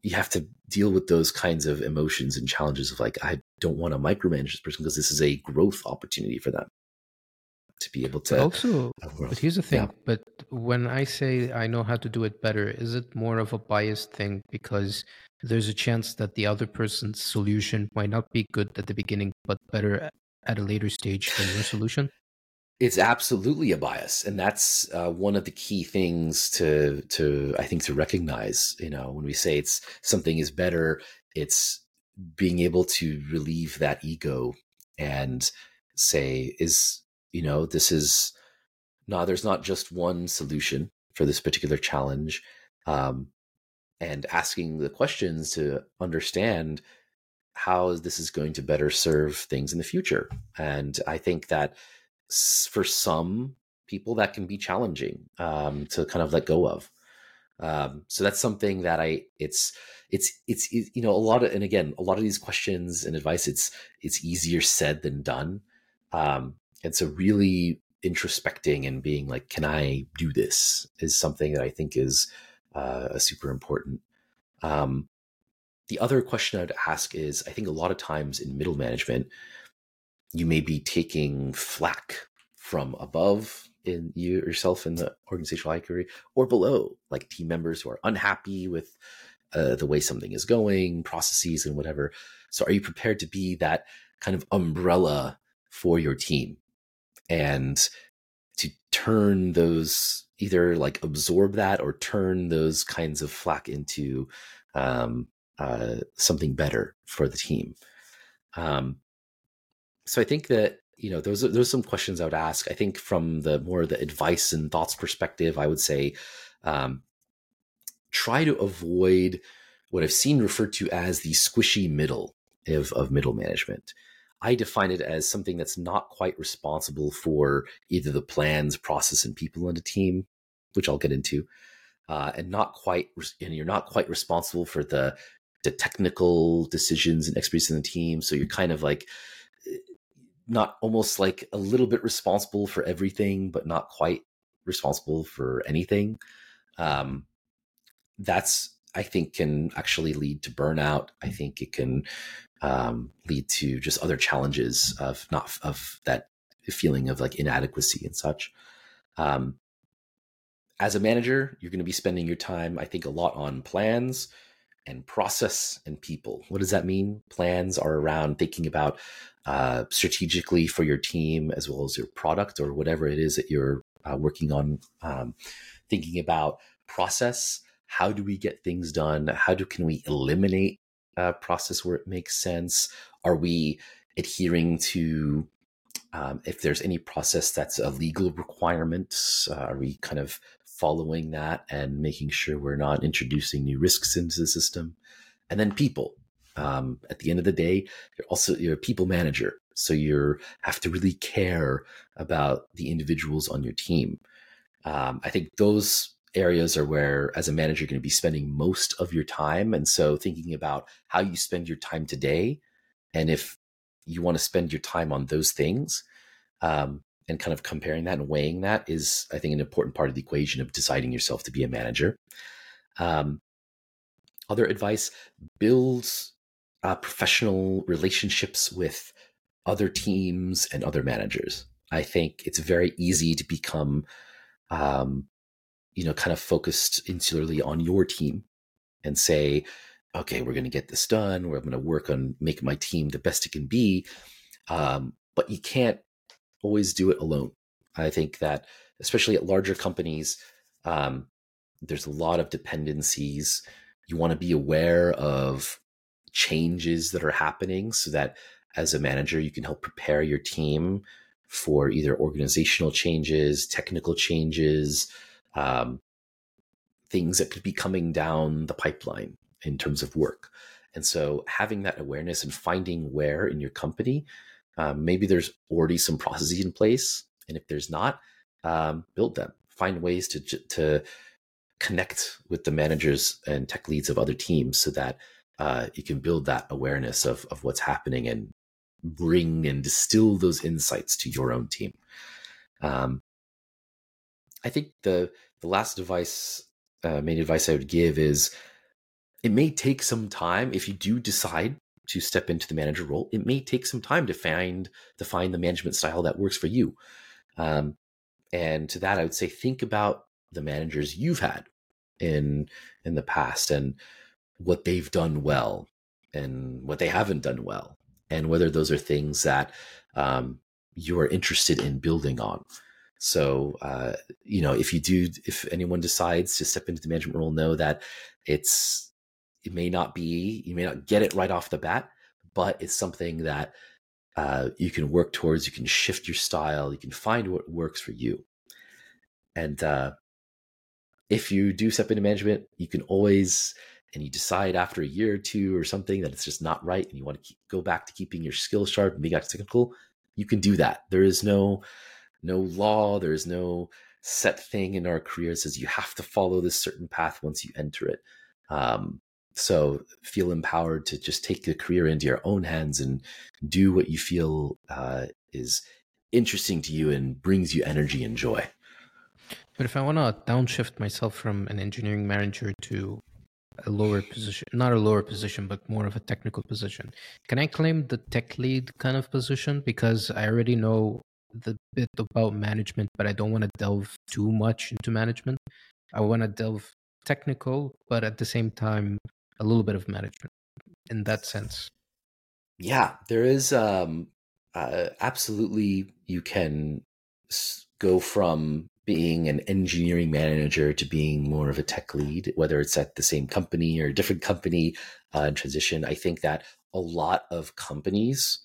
You have to deal with those kinds of emotions and challenges of like, I don't want to micromanage this person because this is a growth opportunity for them to be able to. But also, but here's the thing. Yeah. But when I say I know how to do it better, is it more of a biased thing because there's a chance that the other person's solution might not be good at the beginning, but better at a later stage than your solution? It's absolutely a bias, and that's uh, one of the key things to to I think to recognize. You know, when we say it's something is better, it's being able to relieve that ego and say is you know this is no there's not just one solution for this particular challenge um, and asking the questions to understand how this is going to better serve things in the future and i think that for some people that can be challenging um, to kind of let go of um, so that's something that i it's it's it's you know a lot of and again a lot of these questions and advice it's it's easier said than done um, and so really introspecting and being like can i do this? is something that i think is uh, super important um, the other question i'd ask is i think a lot of times in middle management you may be taking flack from above in you yourself in the organizational hierarchy or below like team members who are unhappy with uh, the way something is going processes and whatever. So are you prepared to be that kind of umbrella for your team and to turn those either like absorb that or turn those kinds of flack into um, uh, something better for the team. Um, so I think that you know those are, those are some questions I would ask. I think from the more the advice and thoughts perspective, I would say um, try to avoid what I've seen referred to as the squishy middle of, of middle management. I define it as something that's not quite responsible for either the plans, process, and people in a team, which I'll get into, uh, and not quite, and you're not quite responsible for the the technical decisions and expertise in the team. So you're kind of like eh, not almost like a little bit responsible for everything, but not quite responsible for anything. Um, that's I think can actually lead to burnout. I think it can um, lead to just other challenges of not of that feeling of like inadequacy and such. Um, as a manager, you're going to be spending your time, I think, a lot on plans and process and people. What does that mean? Plans are around thinking about uh, strategically for your team as well as your product or whatever it is that you're uh, working on. Um, thinking about process. How do we get things done? How do can we eliminate uh, process where it makes sense? Are we adhering to um, if there's any process that's a legal requirement? Uh, are we kind of following that and making sure we're not introducing new risks into the system? And then people. Um, at the end of the day, you're also you're a people manager, so you have to really care about the individuals on your team. Um, I think those areas are where as a manager you're going to be spending most of your time. And so thinking about how you spend your time today and if you want to spend your time on those things um, and kind of comparing that and weighing that is i think an important part of the equation of deciding yourself to be a manager. Um, other advice builds uh, professional relationships with other teams and other managers. I think it's very easy to become um, you know, kind of focused insularly on your team and say, okay, we're going to get this done. I am going to work on making my team the best it can be. Um, but you can't always do it alone. I think that, especially at larger companies, um, there's a lot of dependencies. You want to be aware of changes that are happening so that as a manager, you can help prepare your team for either organizational changes, technical changes, um, things that could be coming down the pipeline in terms of work. And so having that awareness and finding where in your company, um, maybe there's already some processes in place. And if there's not, um, build them, find ways to, to connect with the managers and tech leads of other teams so that uh, you can build that awareness of, of what's happening and bring and distill those insights to your own team. Um, I think the the last advice, uh, main advice I would give is it may take some time if you do decide to step into the manager role. It may take some time to find to find the management style that works for you. Um, and to that, I would say think about the managers you've had in in the past and what they've done well and what they haven't done well, and whether those are things that um, you are interested in building on. So, uh, you know, if you do, if anyone decides to step into the management role, know that it's, it may not be, you may not get it right off the bat, but it's something that uh, you can work towards. You can shift your style. You can find what works for you. And uh, if you do step into management, you can always, and you decide after a year or two or something that it's just not right, and you want to keep, go back to keeping your skills sharp and being technical, you can do that. There is no no law, there is no set thing in our career that says you have to follow this certain path once you enter it. Um, so feel empowered to just take the career into your own hands and do what you feel uh, is interesting to you and brings you energy and joy. But if I want to downshift myself from an engineering manager to a lower position, not a lower position, but more of a technical position, can I claim the tech lead kind of position? Because I already know the bit about management, but I don't want to delve too much into management. I want to delve technical, but at the same time, a little bit of management in that sense. Yeah, there is um, uh, absolutely you can go from being an engineering manager to being more of a tech lead, whether it's at the same company or a different company uh, transition. I think that a lot of companies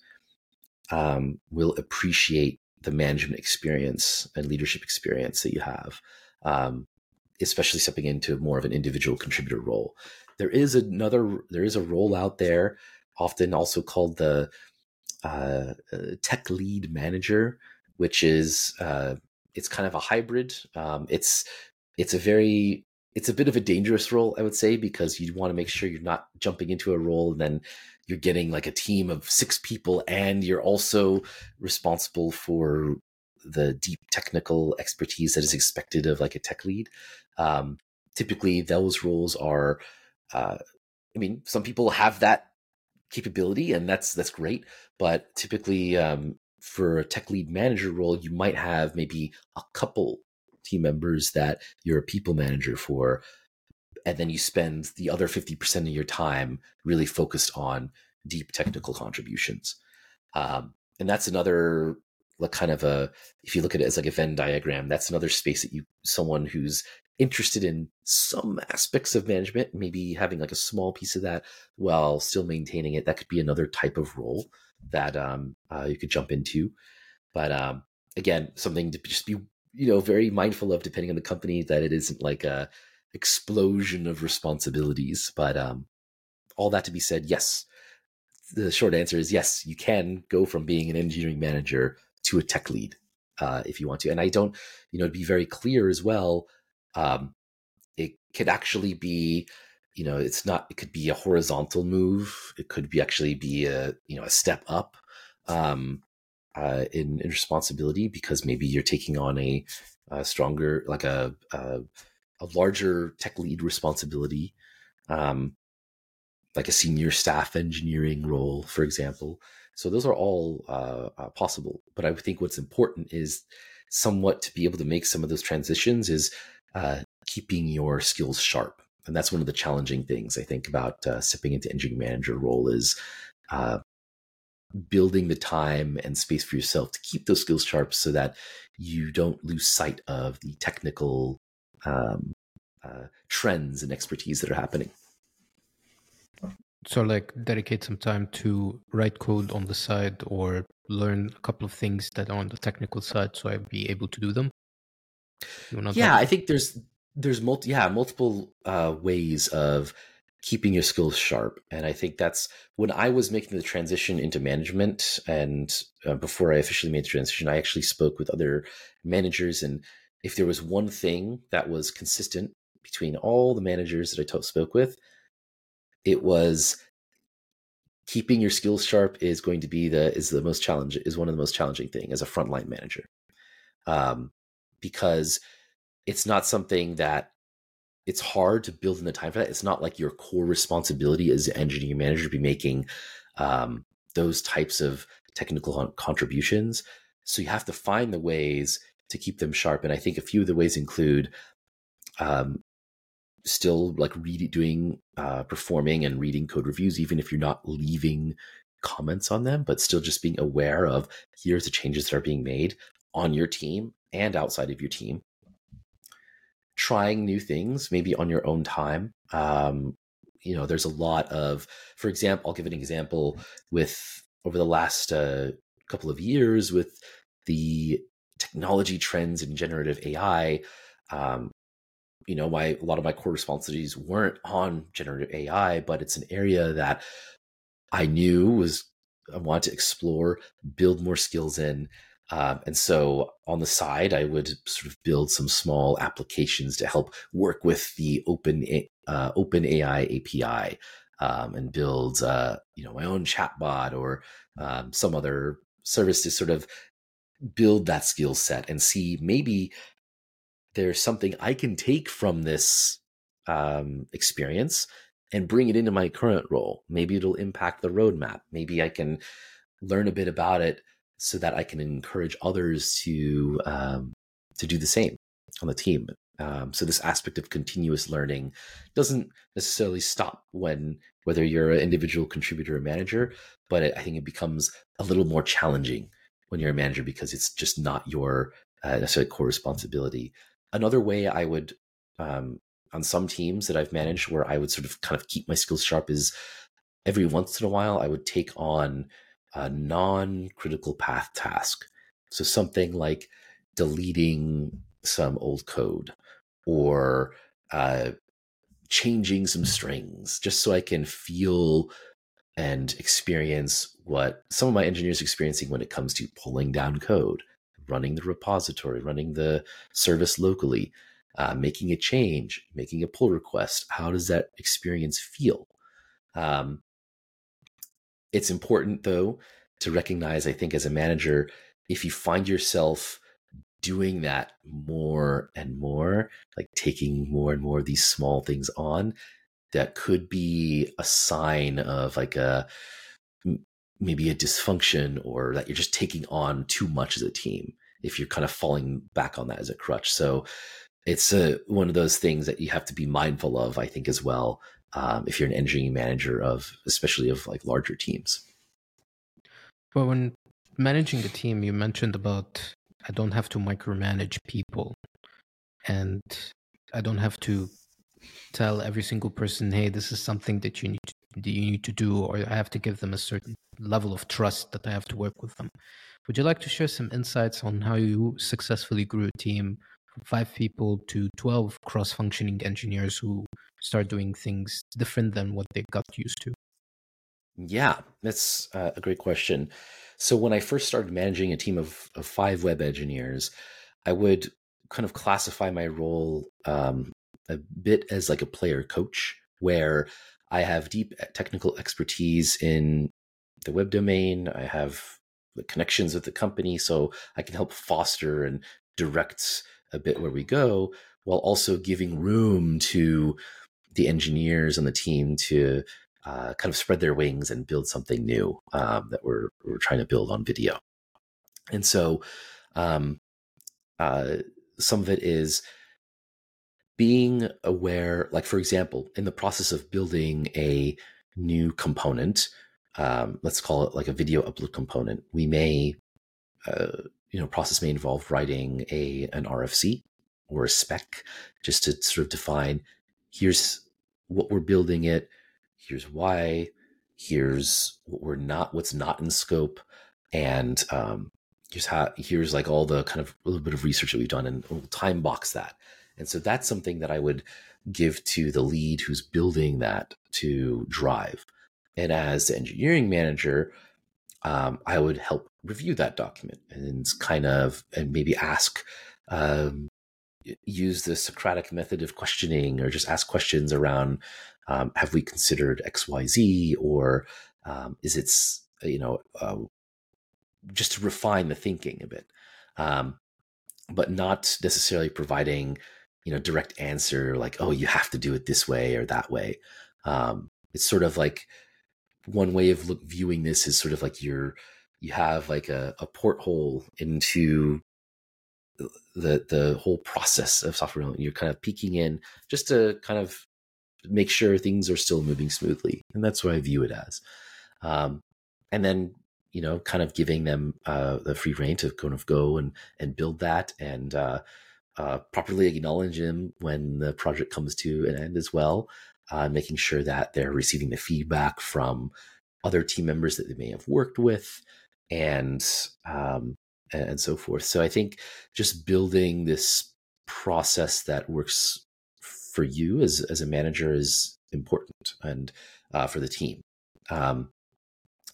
um, will appreciate the management experience and leadership experience that you have, um, especially stepping into more of an individual contributor role. There is another, there is a role out there, often also called the uh, uh, tech lead manager, which is uh, it's kind of a hybrid. Um, it's it's a very it's a bit of a dangerous role, I would say, because you want to make sure you're not jumping into a role and then you're getting like a team of six people and you're also responsible for the deep technical expertise that is expected of like a tech lead. Um, typically, those roles are, uh, I mean, some people have that capability and that's that's great, but typically um, for a tech lead manager role, you might have maybe a couple team members that you're a people manager for and then you spend the other 50% of your time really focused on deep technical contributions. Um, and that's another like kind of a if you look at it as like a venn diagram that's another space that you someone who's interested in some aspects of management maybe having like a small piece of that while still maintaining it that could be another type of role that um, uh, you could jump into. But um, again something to just be you know very mindful of depending on the company that it isn't like a explosion of responsibilities but um all that to be said yes the short answer is yes you can go from being an engineering manager to a tech lead uh, if you want to and i don't you know to be very clear as well um it could actually be you know it's not it could be a horizontal move it could be actually be a you know a step up um uh, in, in responsibility because maybe you're taking on a, a stronger, like a, a, a larger tech lead responsibility, um, like a senior staff engineering role, for example. So those are all uh, uh, possible. But I think what's important is somewhat to be able to make some of those transitions is uh, keeping your skills sharp. And that's one of the challenging things I think about uh, stepping into engineering manager role is uh, building the time and space for yourself to keep those skills sharp so that you don't lose sight of the technical um, uh, trends and expertise that are happening. So, like, dedicate some time to write code on the side or learn a couple of things that are on the technical side, so I'd be able to do them. Yeah, I think there's there's multi yeah multiple uh, ways of keeping your skills sharp. And I think that's when I was making the transition into management and uh, before I officially made the transition, I actually spoke with other managers. And if there was one thing that was consistent between all the managers that I spoke with, it was keeping your skills sharp is going to be the is the most challenge is one of the most challenging thing as a frontline manager. Um, because it's not something that it's hard to build in the time for that. It's not like your core responsibility as an engineering manager to be making um, those types of technical contributions. So you have to find the ways to keep them sharp and i think a few of the ways include um, still like reading, doing, uh, performing and reading code reviews, even if you're not leaving comments on them, but still just being aware of here's the changes that are being made on your team and outside of your team. Trying new things, maybe on your own time. Um, you know, there's a lot of, for example, I'll give an example with over the last uh, couple of years with the technology trends in generative AI. Um, you know, my a lot of my core responsibilities weren't on generative AI, but it's an area that I knew was I wanted to explore, build more skills in. Um, and so on the side, I would sort of build some small applications to help work with the open uh, OpenAI API um, and build uh, you know my own chatbot or um, some other service to sort of build that skill set and see maybe there's something I can take from this um, experience and bring it into my current role. Maybe it'll impact the roadmap. Maybe I can learn a bit about it so that I can encourage others to um, to do the same on the team. Um, so this aspect of continuous learning doesn't necessarily stop when whether you're an individual contributor or manager, but it, I think it becomes a little more challenging when you're a manager because it's just not your uh, necessarily core responsibility another way I would um, on some teams that I've managed where I would sort of kind of keep my skills sharp is every once in a while I would take on a non-critical path task. So something like deleting some old code or uh, changing some strings just so I can feel and experience what some of my engineers experiencing when it comes to pulling down code running the repository, running the service locally, uh, making a change, making a pull request. How does that experience feel? Um, it's important, though, to recognize, I think, as a manager, if you find yourself doing that more and more, like taking more and more of these small things on, that could be a sign of like a maybe a dysfunction or that you're just taking on too much as a team if you're kind of falling back on that as a crutch. So it's a, one of those things that you have to be mindful of, I think, as well, um, if you're an engineering manager of, especially of like larger teams. Well, when managing the team, you mentioned about I don't have to micromanage people, and I don't have to tell every single person, "Hey, this is something that you need to, you need to do," or I have to give them a certain level of trust that I have to work with them. Would you like to share some insights on how you successfully grew a team from five people to 12 cross functioning engineers who start doing things different than what they got used to? Yeah, that's uh, a great question. So, when I first started managing a team of, of five web engineers, I would kind of classify my role um, a bit as like a player coach, where I have deep technical expertise in the web domain. I have the connections with the company, so I can help foster and direct a bit where we go, while also giving room to the engineers and the team to uh, kind of spread their wings and build something new um, that we're we're trying to build on video. And so, um, uh, some of it is being aware, like for example, in the process of building a new component, um, let's call it like a video upload component, we may, uh, you know, process may involve writing a an RFC or a spec just to sort of define here's what we're building it, here's why, here's what we're not, what's not in scope, and um, here's how here's like all the kind of a little bit of research that we've done, and we'll time box that. And so that's something that I would give to the lead who's building that to drive. And as the engineering manager, um, I would help review that document and kind of and maybe ask, um, use the Socratic method of questioning or just ask questions around um, have we considered XYZ or um, is it, you know, uh, just to refine the thinking a bit, um, but not necessarily providing, you know, direct answer like, oh, you have to do it this way or that way. Um, it's sort of like one way of look, viewing this is sort of like you're, you have like a, a porthole into the the whole process of software. You're kind of peeking in just to kind of make sure things are still moving smoothly, and that's what I view it as. Um, and then you know, kind of giving them uh, the free reign to kind of go and and build that and uh, uh, properly acknowledge them when the project comes to an end as well. Uh, making sure that they're receiving the feedback from other team members that they may have worked with, and um, and so forth. So I think just building this process that works for you as as a manager is important and uh, for the team. Um,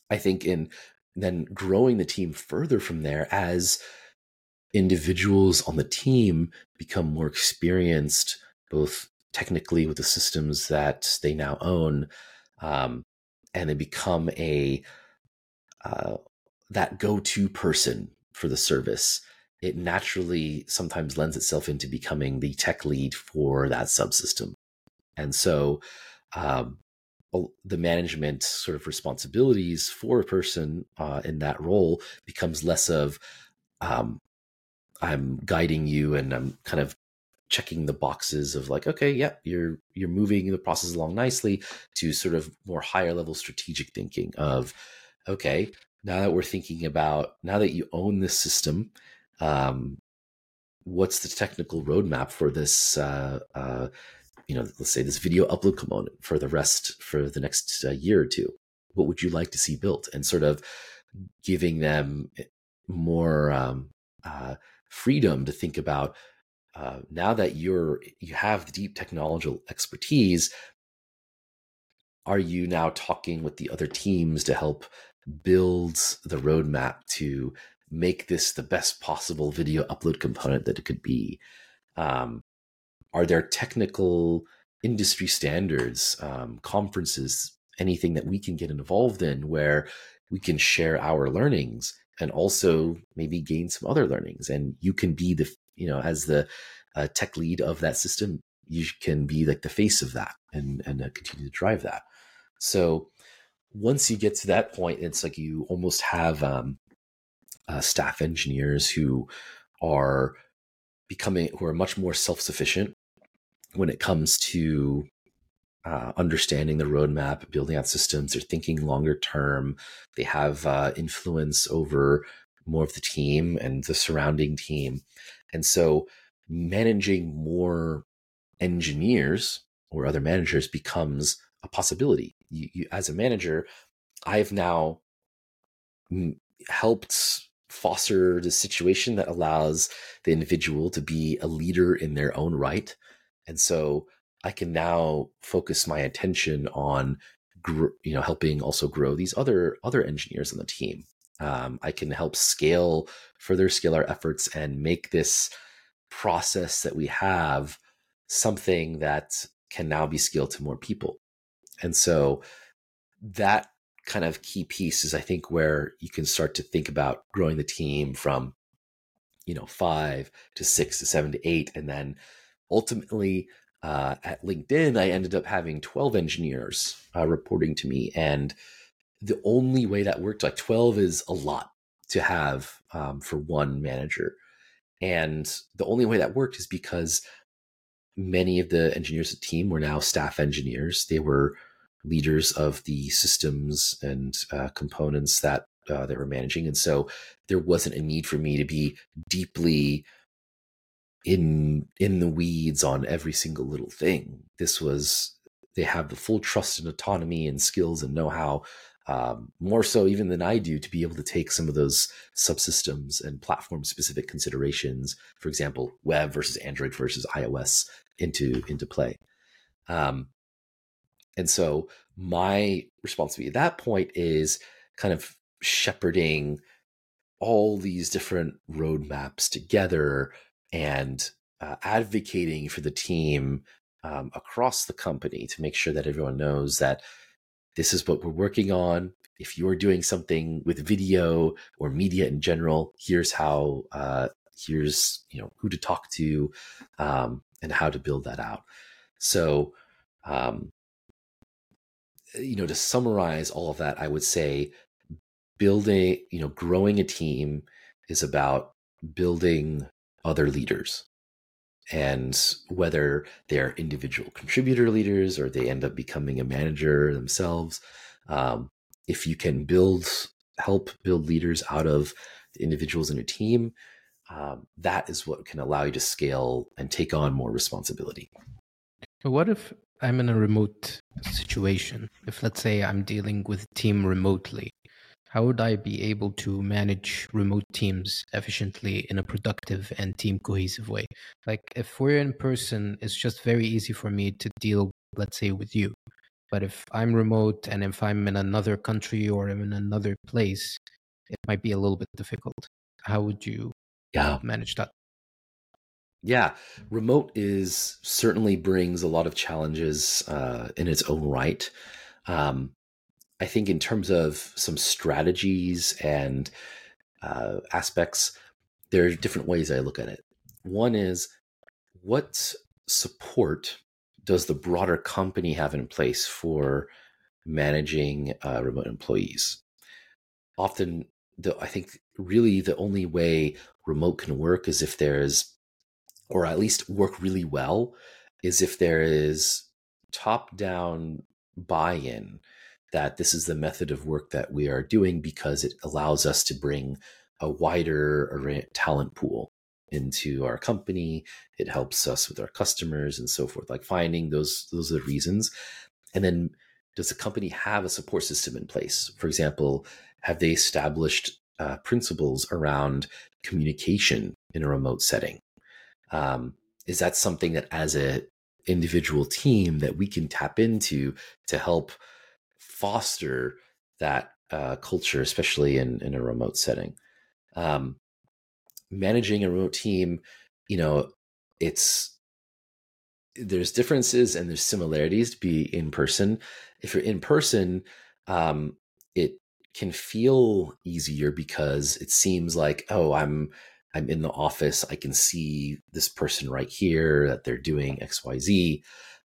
I think in then growing the team further from there as individuals on the team become more experienced, both technically with the systems that they now own, um, and they become a uh, that go-to person for the service, it naturally sometimes lends itself into becoming the tech lead for that subsystem. And so um, the management sort of responsibilities for a person uh, in that role becomes less of um, I'm guiding you and I'm kind of checking the boxes of like okay yeah you're you're moving the process along nicely to sort of more higher level strategic thinking of okay now that we're thinking about now that you own this system um, what's the technical roadmap for this uh, uh, you know let's say this video upload component for the rest for the next uh, year or two? What would you like to see built? And sort of giving them more um, uh, freedom to think about uh, now that you're you have the deep technological expertise are you now talking with the other teams to help build the roadmap to make this the best possible video upload component that it could be? Um, are there technical industry standards, um, conferences, anything that we can get involved in where we can share our learnings and also maybe gain some other learnings? And you can be the, you know, as the uh, tech lead of that system, you can be like the face of that and and uh, continue to drive that. So once you get to that point, it's like you almost have um, uh, staff engineers who are becoming who are much more self sufficient when it comes to uh, understanding the roadmap, building out systems. They're thinking longer term. They have uh, influence over more of the team and the surrounding team, and so managing more engineers or other managers becomes a possibility. You, you, as a manager, I've now helped foster the situation that allows the individual to be a leader in their own right. And so I can now focus my attention on, you know, helping also grow these other other engineers on the team. Um, I can help scale further scale our efforts and make this process that we have something that can now be scaled to more people. And so that kind of key piece is I think where you can start to think about growing the team from, you know, five to six to seven to eight. And then ultimately uh, at LinkedIn, I ended up having 12 engineers uh, reporting to me. And the only way that worked, like 12 is a lot to have um, for one manager. And the only way that worked is because many of the engineers of the team were now staff engineers. They were leaders of the systems and uh, components that uh, they were managing, and so there wasn't a need for me to be deeply in in the weeds on every single little thing. This was they have the full trust and autonomy and skills and know how um, more so even than I do to be able to take some of those subsystems and platform specific considerations, for example, web versus Android versus iOS into into play. Um, and so my responsibility at that point is kind of shepherding all these different roadmaps together and uh, advocating for the team um, across the company to make sure that everyone knows that this is what we're working on. If you're doing something with video or media in general, here's how. Uh, here's you know who to talk to, um, and how to build that out. So, um, you know, to summarize all of that, I would say building, you know, growing a team is about building other leaders. And whether they're individual contributor leaders or they end up becoming a manager themselves um, if you can build help build leaders out of the individuals in a team um, that is what can allow you to scale and take on more responsibility. What if i'm in a remote situation? If let's say i'm dealing with a team remotely how would I be able to manage remote teams efficiently in a productive and team cohesive way? Like if we're in person, it's just very easy for me to deal, let's say, with you. But if I'm remote and if I'm in another country or I'm in another place, it might be a little bit difficult. How would you yeah. manage that? Yeah, remote is certainly brings a lot of challenges uh, in its own right. Um, I think in terms of some strategies and uh, aspects, there are different ways I look at it. One is what support does the broader company have in place for managing uh, remote employees? Often, the, I think really the only way remote can work is if there's, or at least work really well, is if there is top down buy in that this is the method of work that we are doing because it allows us to bring a wider talent pool into our company. It helps us with our customers and so forth like finding those those are the reasons. And then does the company have a support system in place? For example have they established uh, principles around communication in a remote setting? Um, is that something that as a individual team that we can tap into to help foster that uh, culture, especially in, in a remote setting. Um, managing a remote team, you know, it's there's differences and there's similarities to be in person. If you're in person, um, it can feel easier because it seems like, oh, I'm I'm in the office. I can see this person right here that they're doing X, Y, Z.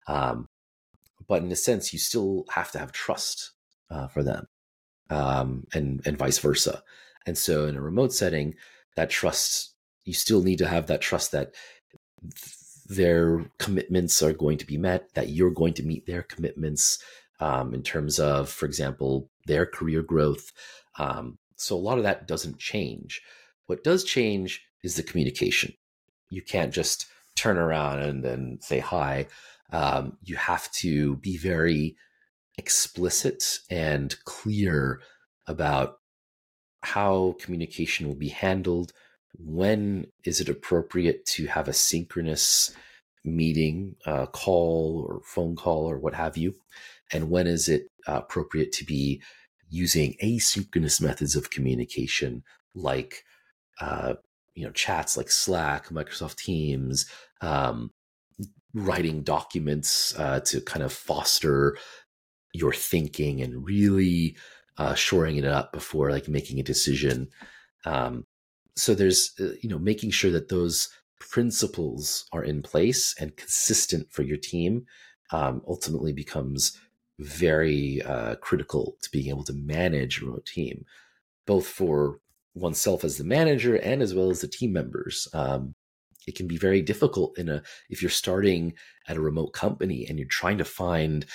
Um, but in a sense, you still have to have trust uh, for them, um, and and vice versa. And so, in a remote setting, that trust you still need to have that trust that their commitments are going to be met, that you're going to meet their commitments um, in terms of, for example, their career growth. Um, so a lot of that doesn't change. What does change is the communication. You can't just turn around and then say hi um, you have to be very explicit and clear about how communication will be handled. When is it appropriate to have a synchronous meeting, uh, call, or phone call, or what have you? And when is it uh, appropriate to be using asynchronous methods of communication like uh, you know chats like Slack, Microsoft Teams, um, writing documents uh, to kind of foster your thinking and really uh, shoring it up before like making a decision. Um, so there's uh, you know making sure that those principles are in place and consistent for your team um, ultimately becomes very uh, critical to being able to manage a remote team, both for oneself as the manager and as well as the team members. Um, it can be very difficult in a if you're starting at a remote company and you're trying to find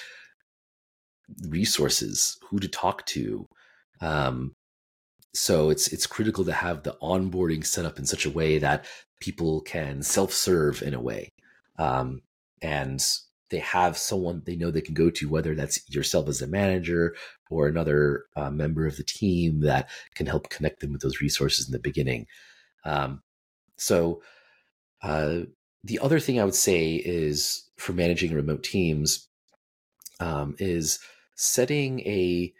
resources who to talk to um, so it's it's critical to have the onboarding set up in such a way that people can self-serve in a way um, and they have someone they know they can go to whether that's yourself as a manager or another uh, member of the team that can help connect them with those resources in the beginning um, so uh, the other thing I would say is for managing remote teams um, is setting a,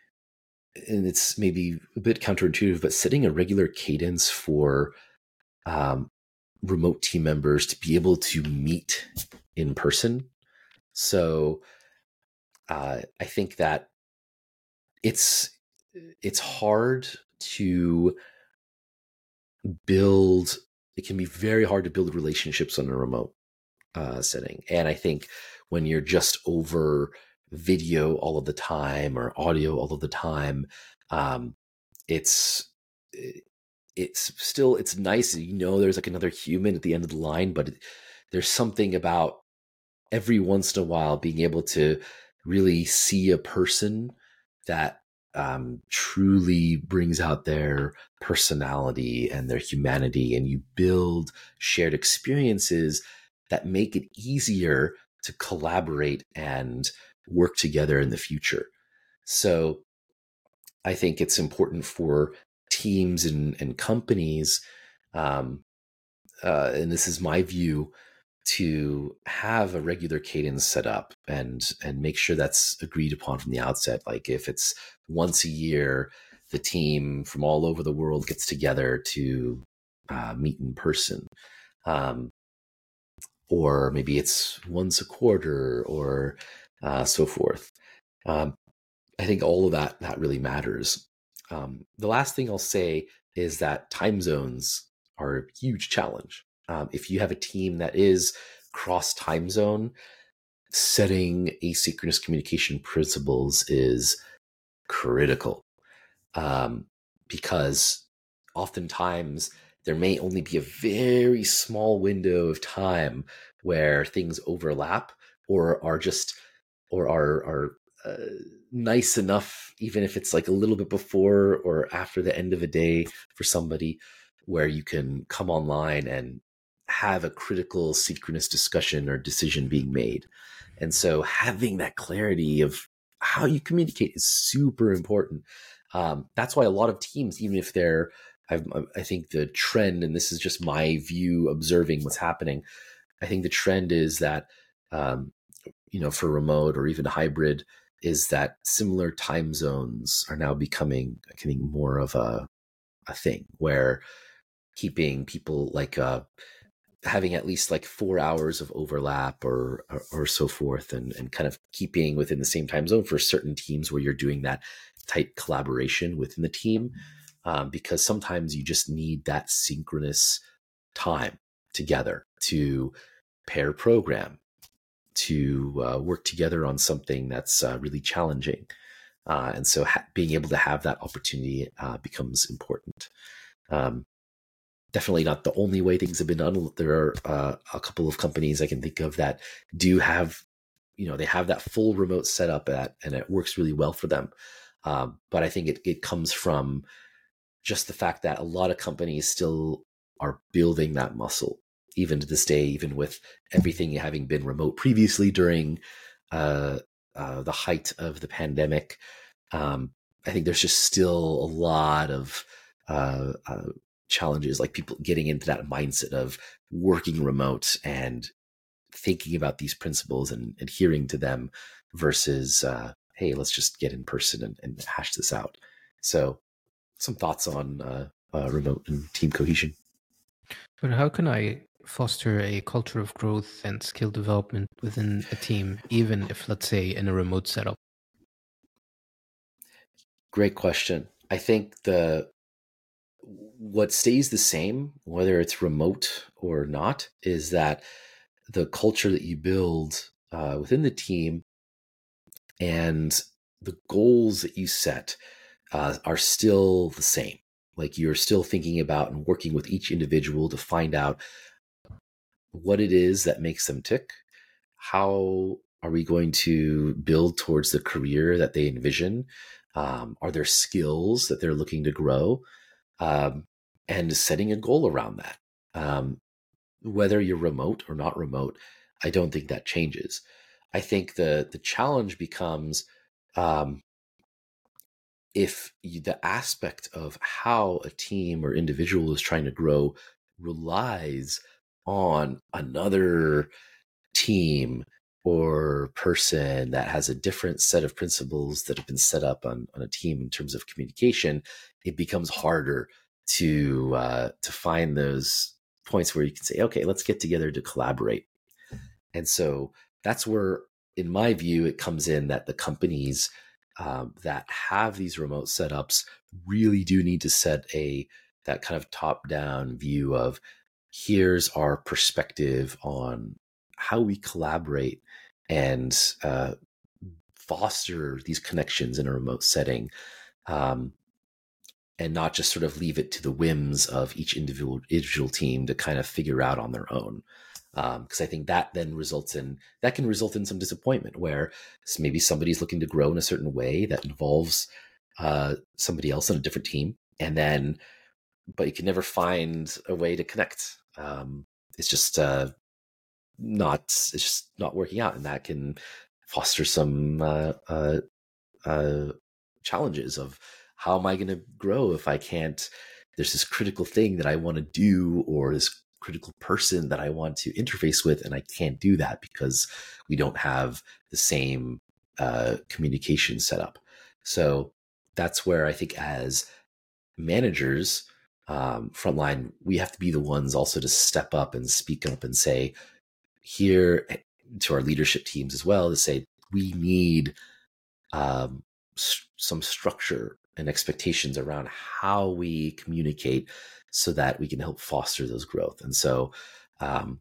and it's maybe a bit counterintuitive, but setting a regular cadence for um, remote team members to be able to meet in person. So uh, I think that it's it's hard to build. It can be very hard to build relationships on a remote uh, setting, and I think when you're just over video all of the time or audio all of the time, um, it's it's still it's nice you know there's like another human at the end of the line but there's something about every once in a while being able to really see a person that um, truly brings out their personality and their humanity and you build shared experiences that make it easier to collaborate and work together in the future. So i think it's important for teams and, and companies, um, uh, and this is my view, to have a regular cadence set up and and make sure that's agreed upon from the outset. Like if it's once a year, the team from all over the world gets together to uh, meet in person. Um, or maybe it's once a quarter or uh, so forth. Um, I think all of that that really matters. Um, the last thing I'll say is that time zones are a huge challenge. Um, if you have a team that is cross time zone, setting asynchronous communication principles is critical. Um, because oftentimes there may only be a very small window of time where things overlap or are just or are are uh, nice enough, even if it's like a little bit before or after the end of a day for somebody, where you can come online and have a critical synchronous discussion or decision being made. And so having that clarity of how you communicate is super important. Um, that's why a lot of teams, even if they're, I've, I think the trend, and this is just my view observing what's happening, I think the trend is that, um, you know, for remote or even hybrid, is that similar time zones are now becoming becoming more of a a thing where keeping people like uh having at least like four hours of overlap or, or, or so forth and and kind of keeping within the same time zone for certain teams where you're doing that tight collaboration within the team um, because sometimes you just need that synchronous time together to pair program to uh, work together on something that's uh, really challenging. Uh, and so ha- being able to have that opportunity uh, becomes important. Um, definitely not the only way things have been done. There are uh, a couple of companies I can think of that do have, you know, they have that full remote setup at, and it works really well for them. Um, but I think it, it comes from just the fact that a lot of companies still are building that muscle even to this day, even with everything having been remote previously during uh, uh, the height of the pandemic, um, I think there's just still a lot of uh, uh, challenges, like people getting into that mindset of working remote and thinking about these principles and adhering to them versus, uh, hey, let's just get in person and, and, hash this out. So, some thoughts on uh, uh, remote and team cohesion. But how can I foster a culture of growth and skill development within a team, even if, let's say, in a remote setup? Great question. I think the what stays the same, whether it's remote or not, is that the culture that you build uh, within the team and the goals that you set uh, are still the same. Like you're still thinking about and working with each individual to find out what it is that makes them tick. How are we going to build towards the career that they envision? Um, are there skills that they're looking to grow? Um, and setting a goal around that. Um, whether you're remote or not remote, I don't think that changes. I think the the challenge becomes um, if you, the aspect of how a team or individual is trying to grow relies on another team or person that has a different set of principles that have been set up on, on a team in terms of communication, it becomes harder to uh, to find those points where you can say, okay, let's get together to collaborate. And so that's where, in my view, it comes in that the companies um, that have these remote setups really do need to set a that kind of top down view of here's our perspective on how we collaborate and uh, foster these connections in a remote setting um, and not just sort of leave it to the whims of each individual individual team to kind of figure out on their own because um, I think that then results in that can result in some disappointment where maybe somebody's looking to grow in a certain way that involves uh, somebody else on a different team, and then but you can never find a way to connect. Um, it's just uh, not it's just not working out, and that can foster some uh, uh, uh challenges of how am I going to grow if I can't? There's this critical thing that I want to do, or this critical person that I want to interface with, and I can't do that because we don't have the same uh, communication setup. So that's where I think as managers, um, frontline, we have to be the ones also to step up and speak up and say, here eh, to our leadership teams as well, to say, we need um, some structure and expectations around how we communicate so that we can help foster those growth. And so, um,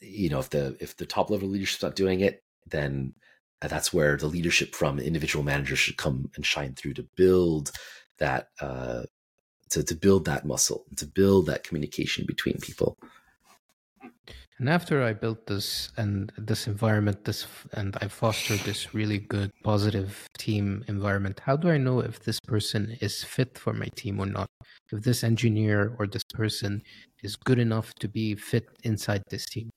you know, if the if the top level leadership's not doing it, then that's where the leadership from individual managers should come and shine through to build that uh, to to build that muscle, to build that communication between people. And after I built this and this environment, this and I fostered this really good, positive team environment, how do I know if this person is fit for my team or not? If this engineer or this person is good enough to be fit inside this team?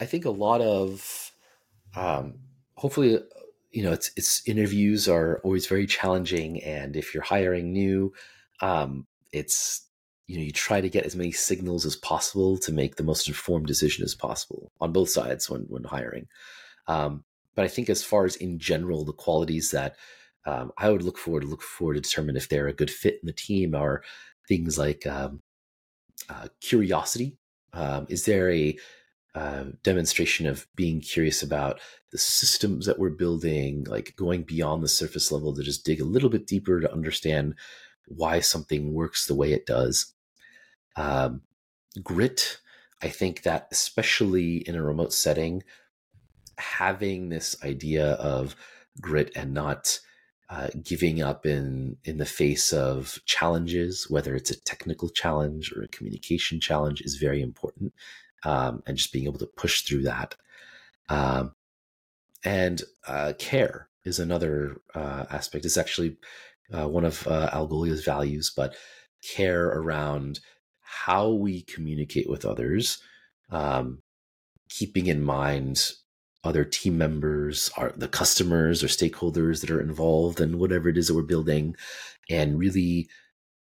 I think a lot of, um, hopefully, you know, it's it's interviews are always very challenging, and if you're hiring new, um, it's you know you try to get as many signals as possible to make the most informed decision as possible on both sides when when hiring. Um, but i think as far as in general the qualities that um, i would look for to look for to determine if they're a good fit in the team are things like um, uh, curiosity. Um, is there a uh, demonstration of being curious about the systems that we're building like going beyond the surface level to just dig a little bit deeper to understand why something works the way it does um, grit, I think that especially in a remote setting, having this idea of grit and not uh, giving up in in the face of challenges, whether it's a technical challenge or a communication challenge, is very important. Um, and just being able to push through that. Um, and uh, care is another uh, aspect. It's actually uh, one of uh, Algolia's values, but care around how we communicate with others, um, keeping in mind other team members, our, the customers or stakeholders that are involved in whatever it is that we're building, and really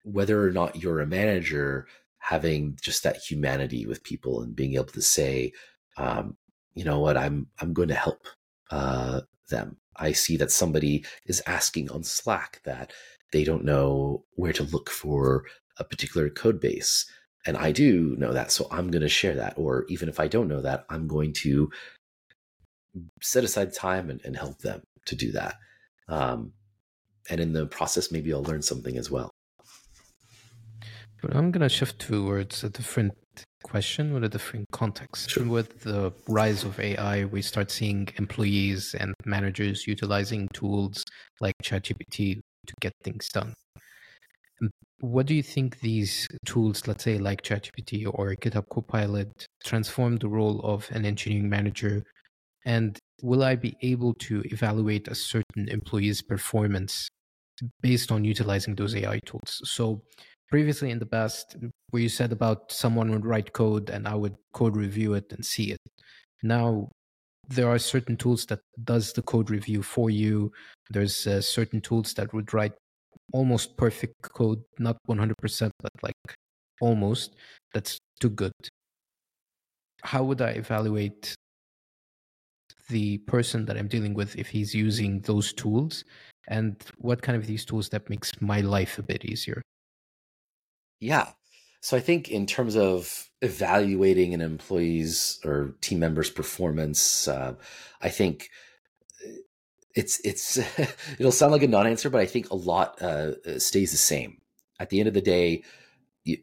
whether or not you're a manager, having just that humanity with people and being able to say, um, you know what, I'm I'm going to help uh, them. I see that somebody is asking on Slack that they don't know where to look for a particular code base. And I do know that. So I'm going to share that. Or even if I don't know that, I'm going to set aside time and, and help them to do that. Um, and in the process, maybe I'll learn something as well. But I'm going to shift towards a different question with a different context. Sure. With the rise of AI, we start seeing employees and managers utilizing tools like ChatGPT to get things done. What do you think these tools, let's say like ChatGPT or GitHub Copilot, transform the role of an engineering manager? And will I be able to evaluate a certain employee's performance based on utilizing those AI tools? So previously in the past, where you said about someone would write code and I would code review it and see it. Now there are certain tools that does the code review for you. There's uh, certain tools that would write almost perfect code, not 100%, but like almost, that's too good. How would I evaluate the person that I'm dealing with if he's using those tools? And what kind of these tools that makes my life a bit easier? Yeah. So I think in terms of evaluating an employee's or team member's performance, uh, I think it's it's it'll sound like a non-answer, but I think a lot uh, stays the same. At the end of the day, you,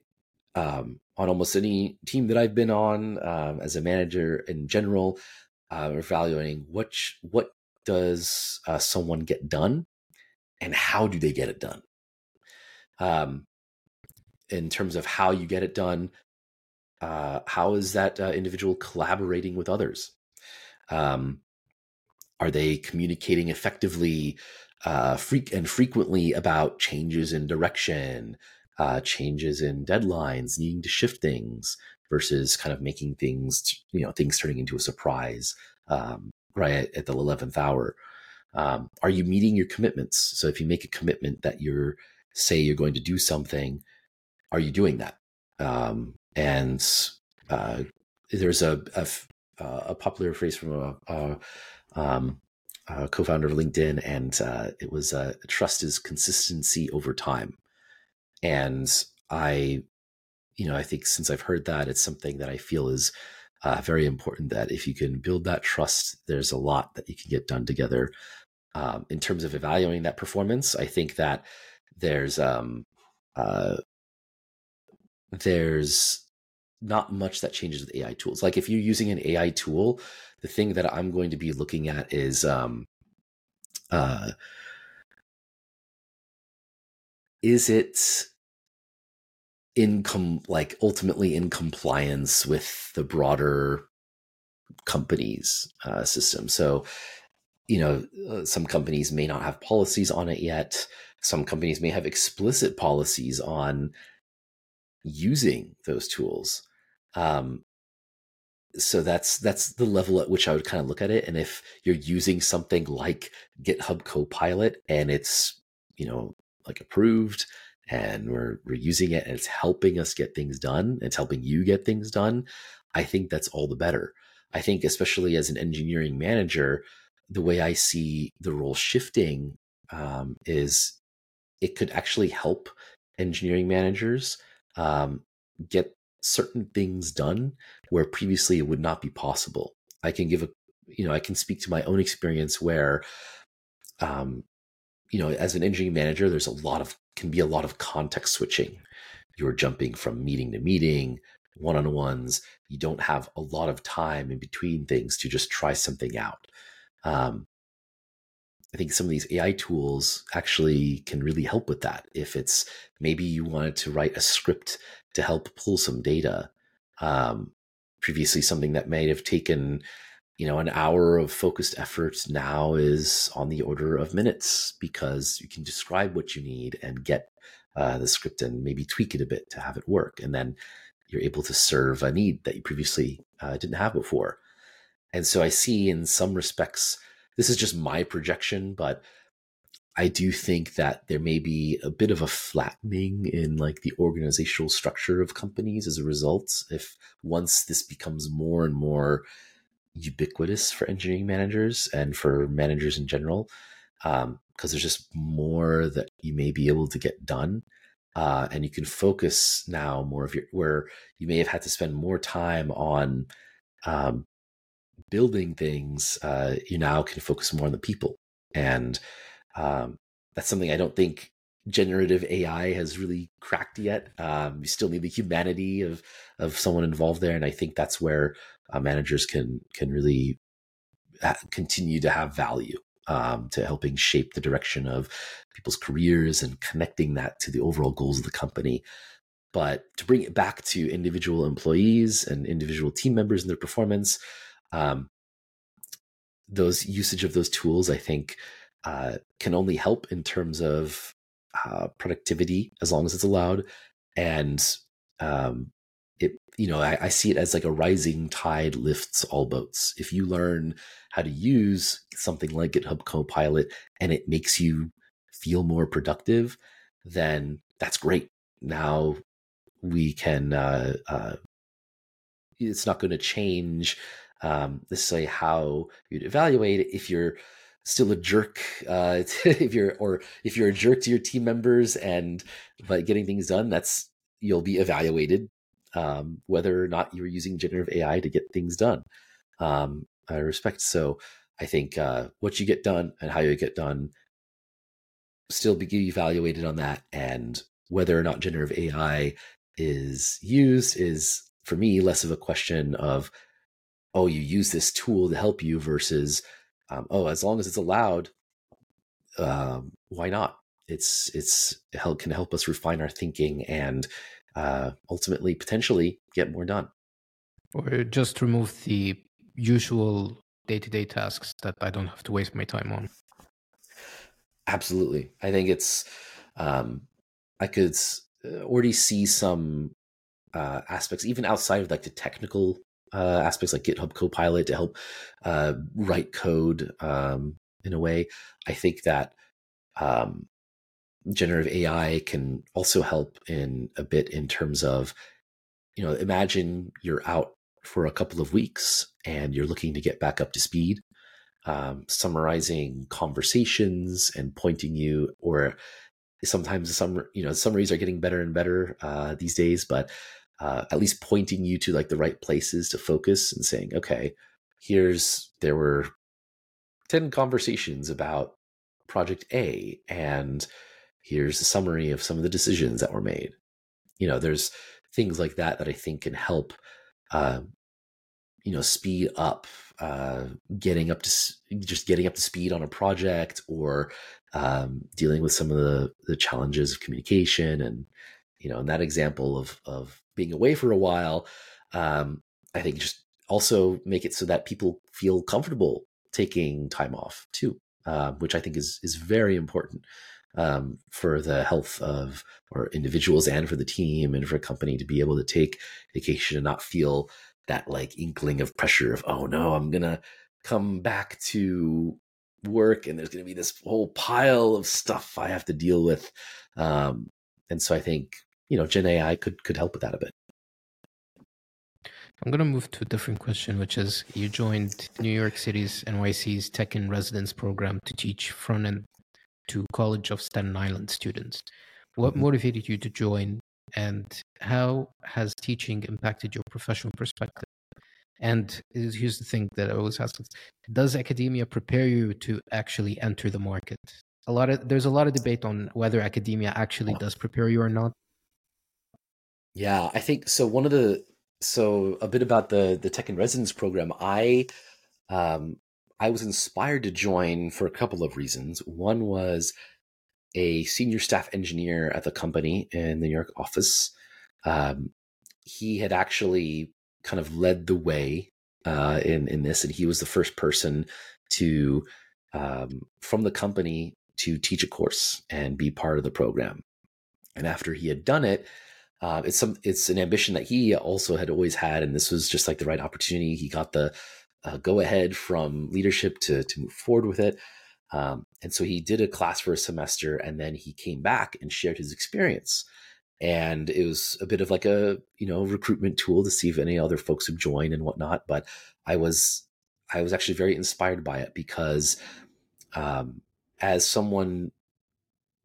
um, on almost any team that I've been on um, as a manager in general, uh, evaluating what what does uh, someone get done, and how do they get it done. Um, in terms of how you get it done, uh, how is that uh, individual collaborating with others? Um, are they communicating effectively uh, freak and frequently about changes in direction, uh, changes in deadlines, needing to shift things versus kind of making things, you know, things turning into a surprise um, right at, the eleventh hour. Um, are you meeting your commitments? So if you make a commitment that you're say you're going to do something, are you doing that? Um, and uh, there's a, a, a popular phrase from a, a, um, a, co-founder of LinkedIn, and uh, it was uh, "trust is consistency over time." And I, you know, I think since I've heard that, it's something that I feel is uh, very important. That if you can build that trust, there's a lot that you can get done together. Um, in terms of evaluating that performance, I think that there's um, uh, there's not much that changes with AI tools. Like if you're using an AI tool, the thing that I'm going to be looking at is um, uh, is it in com- like ultimately in compliance with the broader company's uh, system? So you know, uh, some companies may not have policies on it yet. Some companies may have explicit policies on using those tools. Um, so that's that's the level at which I would kind of look at it. And if you're using something like GitHub Copilot and it's you know like approved and we're we're using it and it's helping us get things done, it's helping you get things done. I think that's all the better. I think especially as an engineering manager, the way I see the role shifting um, is it could actually help engineering managers um, get certain things done where previously it would not be possible. I can give a, you know, I can speak to my own experience where, um, you know, as an engineering manager, there's a lot of, can be a lot of context switching. You're jumping from meeting to meeting, one on ones. You don't have a lot of time in between things to just try something out. Um, I think some of these AI tools actually can really help with that. If it's maybe you wanted to write a script to help pull some data, um, previously something that may have taken you know an hour of focused effort now is on the order of minutes because you can describe what you need and get uh, the script and maybe tweak it a bit to have it work and then you're able to serve a need that you previously uh, didn't have before. And so i see in some respects this is just my projection, but I do think that there may be a bit of a flattening in like the organizational structure of companies as a result. If once this becomes more and more ubiquitous for engineering managers and for managers in general, because um, there's just more that you may be able to get done. Uh, and you can focus now more of your where you may have had to spend more time on um, building things, uh, you now can focus more on the people. And um, that's something I don't think generative AI has really cracked yet. Um, you still need the humanity of of someone involved there, and I think that's where uh, managers can can really ha- continue to have value um, to helping shape the direction of people's careers and connecting that to the overall goals of the company. But to bring it back to individual employees and individual team members and their performance, um, those usage of those tools, I think, uh, can only help in terms of uh, productivity as long as it's allowed, and um, it you know I, I, see it as like a rising tide lifts all boats. If you learn how to use something like GitHub Copilot and it makes you feel more productive, then that's great. Now we can. Uh, uh it's not going to change um, necessarily how you'd evaluate if you're still a jerk uh, if you're or if you're a jerk to your team members and by getting things done that's you'll be evaluated um, whether or not you're using generative AI to get things done. Um, I respect. So I think uh, what you get done and how you get done still be evaluated on that. And whether or not generative AI is used is for me less of a question of, oh, you use this tool to help you versus, um, oh, as long as it's allowed, um, why not? It's it's help, can help us refine our thinking and uh, ultimately potentially get more done. Or just remove the usual day to day tasks that I don't have to waste my time on. Absolutely. I think it's, um, I could uh, already see some uh, aspects, even outside of like the technical uh, aspects like GitHub Copilot to help uh, write code um, in a way. I think that um, generative AI can also help in a bit in terms of, you know, imagine you're out for a couple of weeks and you're looking to get back up to speed, um, summarizing conversations and pointing you, or sometimes some, you know, summaries are getting better and better uh, these days, but uh, at least pointing you to like the right places to focus and saying, okay, here's, there were 10 conversations about project A and here's a summary of some of the decisions that were made. You know, there's things like that that I think can help, uh, you know, speed up uh, getting up to just getting up to speed on a project or um, dealing with some of the the challenges of communication and you know in that example of of being away for a while um, i think just also make it so that people feel comfortable taking time off too uh, which i think is is very important um, for the health of or individuals and for the team and for a company to be able to take vacation and not feel that like inkling of pressure of oh no i'm gonna come back to work and there's gonna be this whole pile of stuff i have to deal with. Um, and so i think you know gen ai could could help with that a bit i'm going to move to a different question which is you joined new york city's nyc's tech in residence program to teach front end to College of Staten Island students. What mm-hmm. motivated you to join, and how has teaching impacted your professional perspective? And here's the thing that I always ask: Does academia prepare you to actually enter the market? A lot of there's a lot of debate on whether academia actually does prepare you or not. Yeah, I think so. One of the so a bit about the the tech in residence program. I um, I was inspired to join for a couple of reasons. One was a senior staff engineer at the company in the New York office. Um, he had actually kind of led the way uh, in in this, and he was the first person to um, from the company to teach a course and be part of the program. And after he had done it, uh, it's some it's an ambition that he also had always had, and this was just like the right opportunity. He got the uh, go ahead from leadership to to move forward with it. Um, and so he did a class for a semester, and then he came back and shared his experience. And it was a bit of like a you know recruitment tool to see if any other folks would join and whatnot. But I was I was actually very inspired by it because um, as someone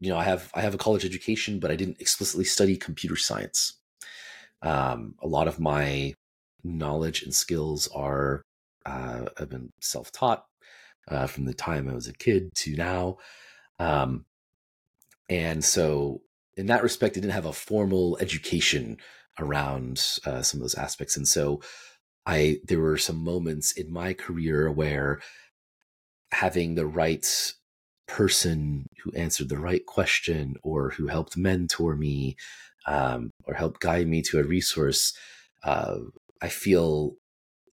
you know I have I have a college education, but I didn't explicitly study computer science. Um, a lot of my knowledge and skills are uh, I've been self taught uh, from the time I was a kid to now. Um, and so, in that respect, I didn't have a formal education around uh, some of those aspects. And so, I there were some moments in my career where having the right person who answered the right question or who helped mentor me um, or help guide me to a resource, uh, I feel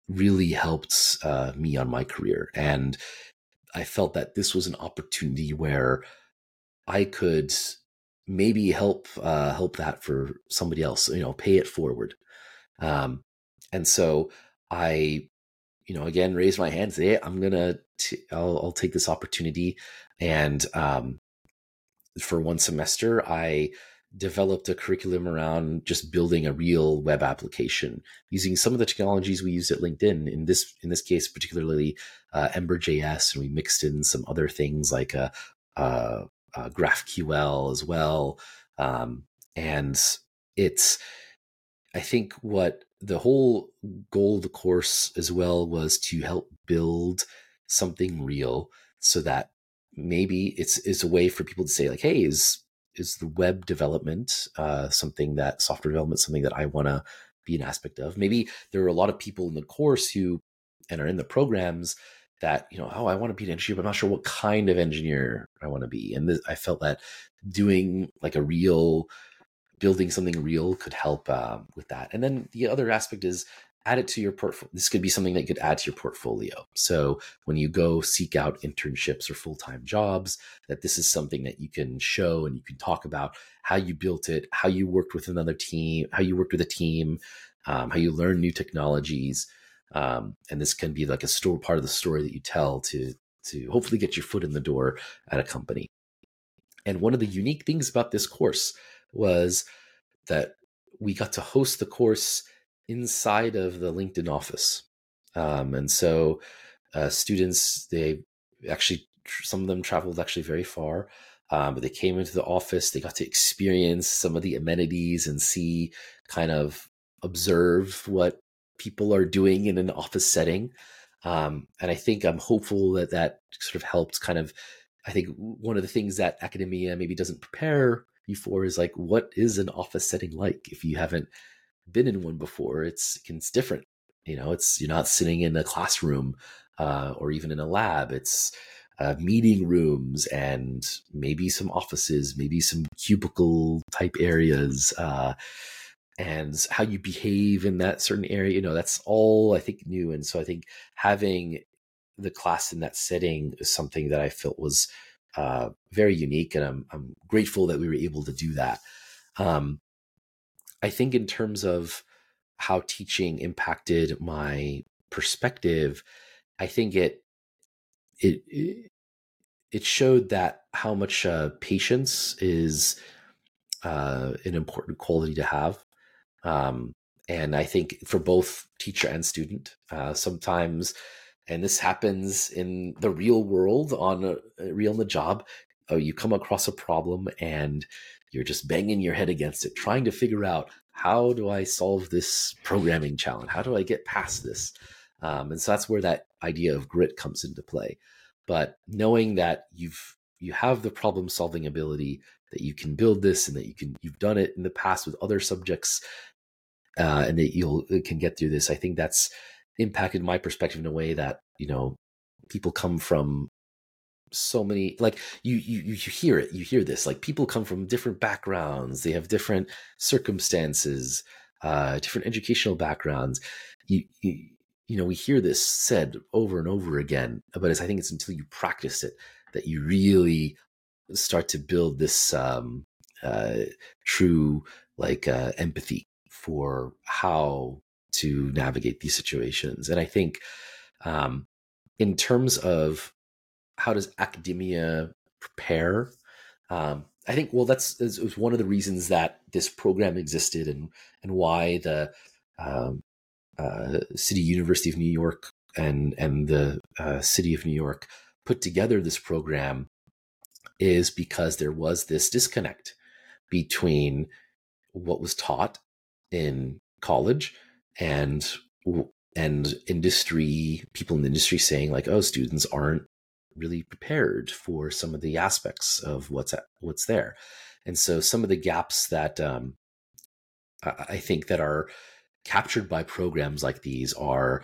really helped uh, me on my career. And I felt that this was an opportunity where I could maybe help uh, help that for somebody else. You know, pay it forward. Um, and so I, you know, again raised my hand. Hey, I'm gonna, t- I'll, I'll take this opportunity. And um, for one semester, I developed a curriculum around just building a real web application using some of the technologies we used at LinkedIn. In this in this case, particularly uh, Ember.js, and we mixed in some other things like a, uh, uh, uh, GraphQL as well. Um, and it's I think what the whole goal of the course as well was to help build something real so that maybe it's is a way for people to say like hey is is the web development uh, something that software development something that i want to be an aspect of? Maybe there are a lot of people in the course who and are in the programs that you know oh i want to be an engineer but i'm not sure what kind of engineer i want to be. And this, i felt that doing like a real building something real could help uh, with that. And then the other aspect is add it to your portfolio. This could be something that you could add to your portfolio. So when you go seek out internships or full time jobs, that this is something that you can show and you can talk about how you built it, how you worked with another team, how you worked with a team, um, how you learn new technologies. Um, and this can be like a store part of the story that you tell to to hopefully get your foot in the door at a company. And one of the unique things about this course was that we got to host the course inside of the LinkedIn office. Um, and so uh, students, they actually, some of them traveled actually very far, um, but they came into the office, they got to experience some of the amenities and see kind of observe what people are doing in an office setting. Um, and I think I'm hopeful that that sort of helped kind of, I think one of the things that academia maybe doesn't prepare you for is like, what is an office setting like if you haven't been in one before, it's it's different. You know, it's you're not sitting in a classroom uh, or even in a lab. It's uh, meeting rooms and maybe some offices, maybe some cubicle type areas, uh, and how you behave in that certain area. You know, that's all I think new. And so I think having the class in that setting is something that I felt was uh, very unique, and I'm I'm grateful that we were able to do that. Um, I think in terms of how teaching impacted my perspective, I think it it it showed that how much uh, patience is uh, an important quality to have. Um, and I think for both teacher and student, uh, sometimes, and this happens in the real world on a, real in the job, oh, you come across a problem and you're just banging your head against it, trying to figure out how do I solve this programming challenge? How do I get past this? Um, and so that's where that idea of grit comes into play. But knowing that you've you have the problem solving ability that you can build this and that you can you've done it in the past with other subjects uh, and that you'll can get through this. I think that's impacted my perspective in a way that you know people come from so many like you you you hear it you hear this like people come from different backgrounds they have different circumstances uh different educational backgrounds. You, you you know we hear this said over and over again but it's i think it's until you practice it that you really start to build this um uh true like uh empathy for how to navigate these situations. And i think um in terms of how does academia prepare? Um, I think well, that's, was one of the reasons that this program existed, and and why the um, uh, City University of New York and and the uh, City of New York put together this program is because there was this disconnect between what was taught in college and and industry people in the industry saying like oh students aren't really prepared for some of the aspects of what's at, what's there, and so some of the gaps that um, I think that are captured by programs like these are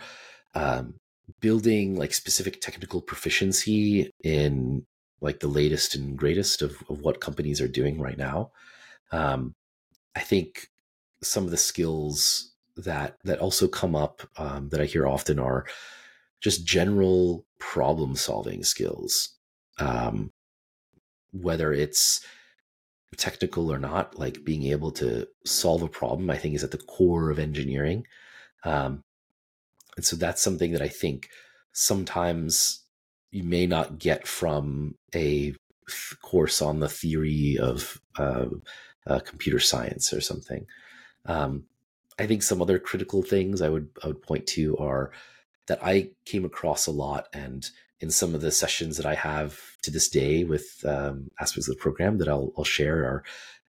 um, building like specific technical proficiency in like the latest and greatest of, of what companies are doing right now. Um, I think some of the skills that that also come up um, that I hear often are just general problem solving skills. Um, whether it's technical or not, like being able to solve a problem, I think is at the core of engineering. Um, and so that's something that I think sometimes you may not get from a course on the theory of uh, uh, computer science or something. Um, I think some other critical things I would I would point to are that I came across a lot, and in some of the sessions that I have to this day with um, aspects of the program that I'll, I'll share are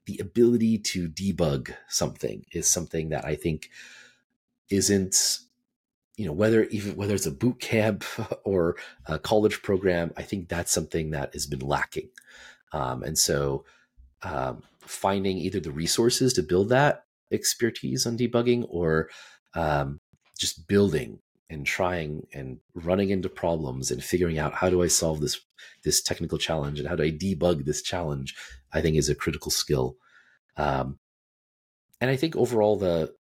the ability to debug something is something that I think isn't you know whether even whether it's a boot camp or a college program i think that's something that has been lacking. Um, and so um, finding either the resources to build that expertise on debugging or um, just building and trying and running into problems and figuring out how do I solve this this technical challenge and how do I debug this challenge, I think is a critical skill. Um, and I think overall the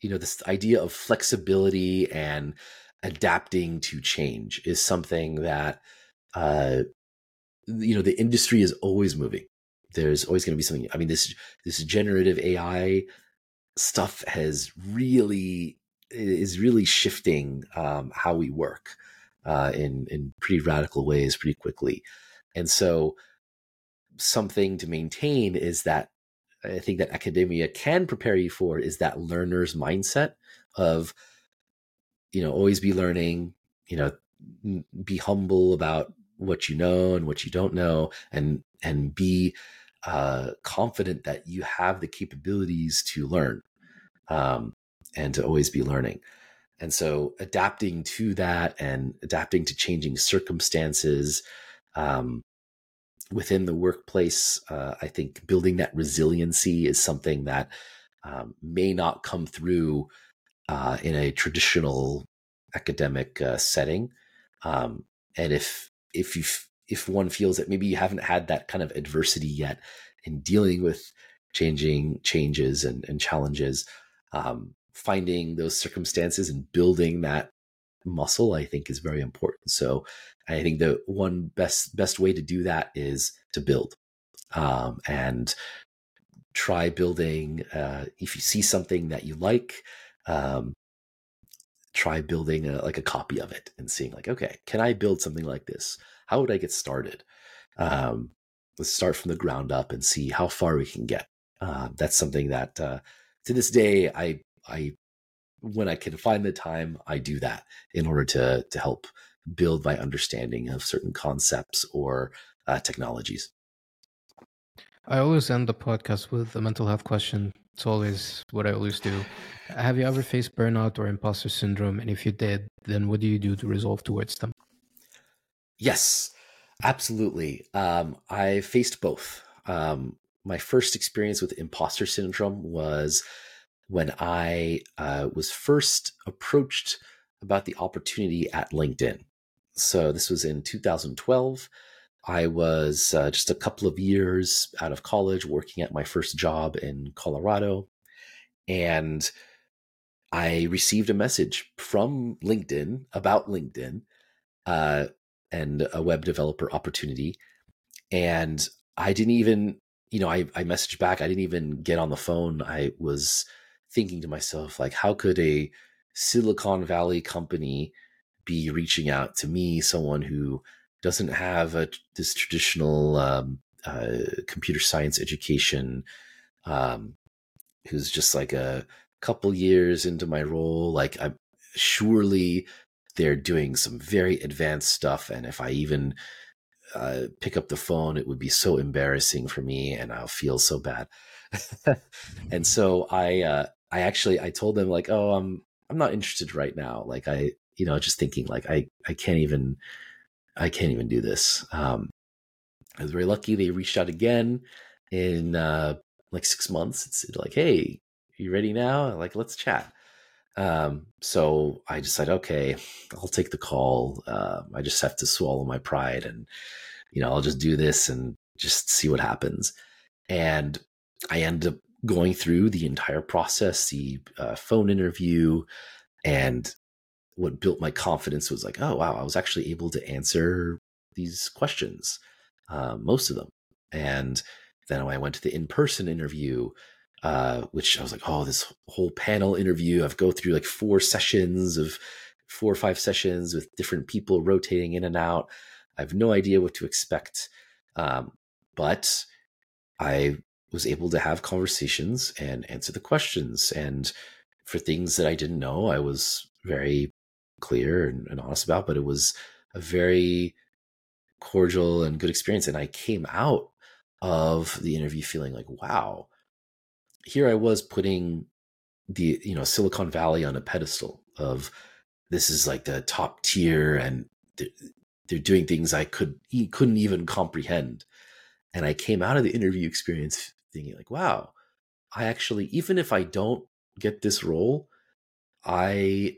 you know this idea of flexibility and adapting to change is something that uh, you know the industry is always moving. There's always going to be something. I mean this this generative AI stuff has really is really shifting um, how we work uh, in in pretty radical ways pretty quickly, and so something to maintain is that I think that academia can prepare you for is that learner's mindset of you know always be learning, you know, be humble about what you know and what you don't know, and and be uh, confident that you have the capabilities to learn. Um, and to always be learning. And so adapting to that and adapting to changing circumstances um, within the workplace, uh, I think building that resiliency is something that um, may not come through uh, in a traditional academic uh, setting. Um, and if if you if one feels that maybe you haven't had that kind of adversity yet in dealing with changing changes and, and challenges, um, finding those circumstances and building that muscle i think is very important. So i think the one best best way to do that is to build um, and try building uh, if you see something that you like um, try building a, like a copy of it and seeing like okay can i build something like this? How would i get started? Um, let's start from the ground up and see how far we can get. Uh, that's something that uh, to this day i I when I can find the time, I do that in order to to help build my understanding of certain concepts or uh, technologies. I always end the podcast with a mental health question. It's always what I always do. Have you ever faced burnout or imposter syndrome? And if you did, then what do you do to resolve towards them? Yes, absolutely. Um, I faced both. Um, my first experience with imposter syndrome was when I uh, was first approached about the opportunity at LinkedIn. So this was in 2012. I was uh, just a couple of years out of college working at my first job in Colorado. And I received a message from LinkedIn about LinkedIn uh, and a web developer opportunity. And I didn't even, you know, I, I messaged back. I didn't even get on the phone. I was thinking to myself, like, how could a Silicon Valley company be reaching out to me, someone who doesn't have a, this traditional um, uh, computer science education, um, who's just like a couple years into my role? Like, I'm surely they're doing some very advanced stuff, and if I even uh, pick up the phone, it would be so embarrassing for me, and I'll feel so bad. and so I uh, I actually I told them like, oh, I'm I'm not interested right now. Like I, you know, just thinking like I I can't even I can't even do this. Um, I was very lucky. They reached out again in uh, like six months. It's like, hey, you ready now? Like, let's chat. Um, so I decided, okay, I'll take the call. Uh, I just have to swallow my pride and, you know, I'll just do this and just see what happens. And I ended up going through the entire process, the uh, phone interview, and what built my confidence was like, oh wow, I was actually able to answer these questions, uh, most of them. And then when I went to the in-person interview, uh, which I was like, oh, this whole panel interview, I've go through like four sessions of four or five sessions with different people rotating in and out. I have no idea what to expect. Um, but I was able to have conversations and answer the questions. And for things that I didn't know, I was very clear and, and honest about, but it was a very cordial and good experience. And I came out of the interview feeling like, wow, here I was putting the, you know, Silicon Valley on a pedestal of this is like the top tier and they're, they're doing things I could couldn't even comprehend. And I came out of the interview experience thinking like, wow, I actually, even if I don't get this role, I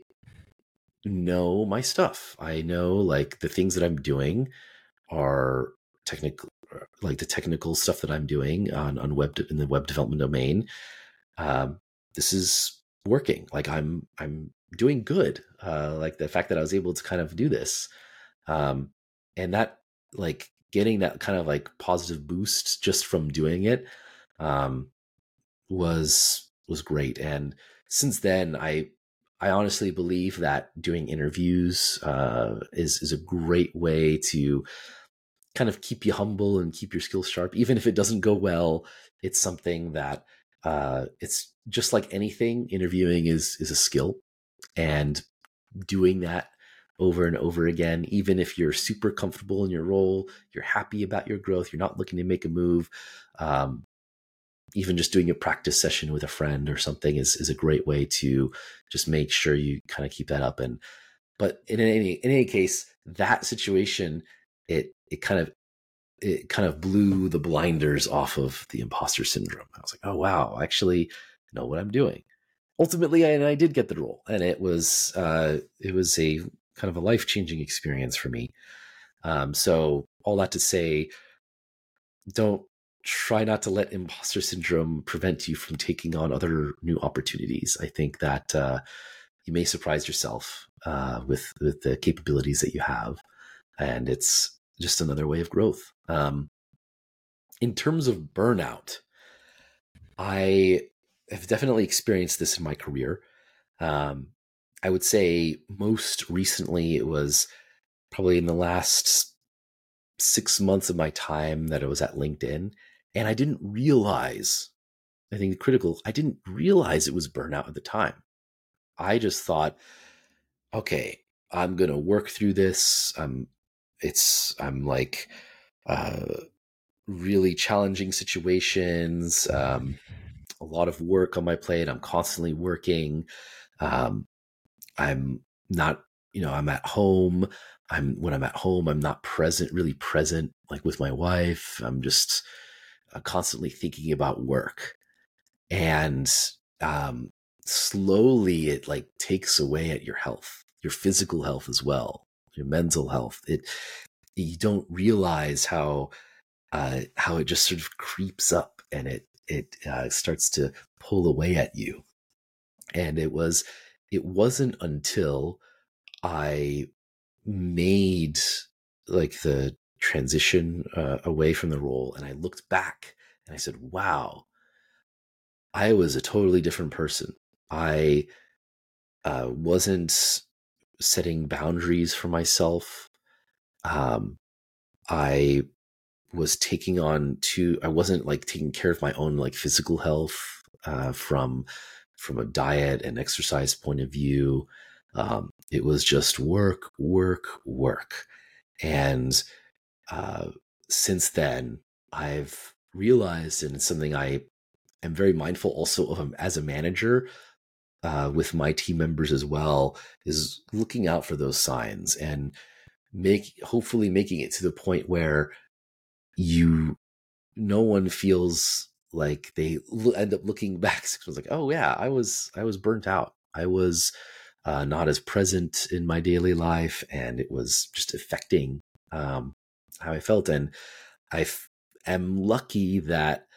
know my stuff. I know like the things that I'm doing are technical, like the technical stuff that I'm doing on on web in the web development domain. Um, this is working. Like I'm I'm doing good. Uh, like the fact that I was able to kind of do this, um, and that like getting that kind of like positive boost just from doing it um, was was great. And since then, I I honestly believe that doing interviews uh, is is a great way to kind of keep you humble and keep your skills sharp. Even if it doesn't go well, it's something that uh, it's just like anything. Interviewing is is a skill, and doing that over and over again, even if you're super comfortable in your role, you're happy about your growth, you're not looking to make a move. Um, even just doing a practice session with a friend or something is is a great way to just make sure you kind of keep that up. And but in any in any case that situation it it kind of it kind of blew the blinders off of the imposter syndrome. I was like oh wow I actually know what i'm doing. Ultimately I, and i did get the role and it was uh it was a kind of a life-changing experience for me. Um so all that to say don't try not to let imposter syndrome prevent you from taking on other new opportunities. I think that uh, you may surprise yourself uh, with with the capabilities that you have, and it's just another way of growth. Um, in terms of burnout, I have definitely experienced this in my career. Um, I would say most recently it was probably in the last six months of my time that I was at LinkedIn and I didn't realize, I think the critical, I didn't realize it was burnout at the time. I just thought, okay, I'm going to work through this. I'm, it's, I'm like, uh, really challenging situations, um, a lot of work on my plate. I'm constantly working. Um, I'm not, you know, I'm at home. I'm when I'm at home, I'm not present, really present, like with my wife. I'm just uh, constantly thinking about work. And um, slowly it like takes away at your health your physical health as well your mental health. It you don't realize how uh, how it just sort of creeps up and it it uh, starts to pull away at you. And it was it wasn't until i made like the transition uh, away from the role and I looked back and I said, wow, I was a totally different person. I uh, wasn't setting boundaries for myself. Um, I was taking on to, I wasn't like taking care of my own like physical health uh, from from a diet and exercise point of view. Um, it was just work, work, work. And uh, since then, I've realized, and it's something I am very mindful also of as a manager uh, with my team members as well, is looking out for those signs and make hopefully making it to the point where you no one feels like they end up looking back. Six months like oh yeah i was i was burnt out. I was uh, not as present in my daily life and it was just affecting um, how I felt. And I f- am lucky that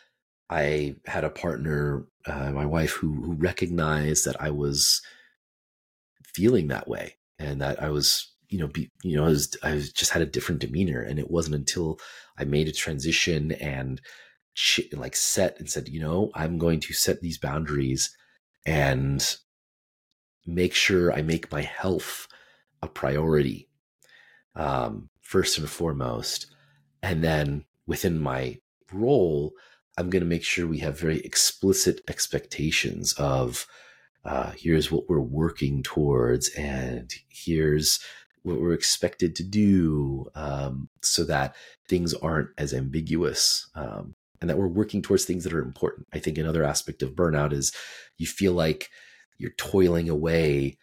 I had a partner, uh, my wife, who who recognized that I was feeling that way and that I was, you know, be, you know, I was, I was just had a different demeanor. And it wasn't until I made a transition and like set and said, you know, I'm going to set these boundaries and make sure I make my health a priority. Um, first and foremost. And then within my role, I'm going to make sure we have very explicit expectations of uh, here's what we're working towards, and here's what we're expected to do, um, so that things aren't as ambiguous. Um, and that we're working towards things that are important. I think another aspect of burnout is you feel like you're toiling away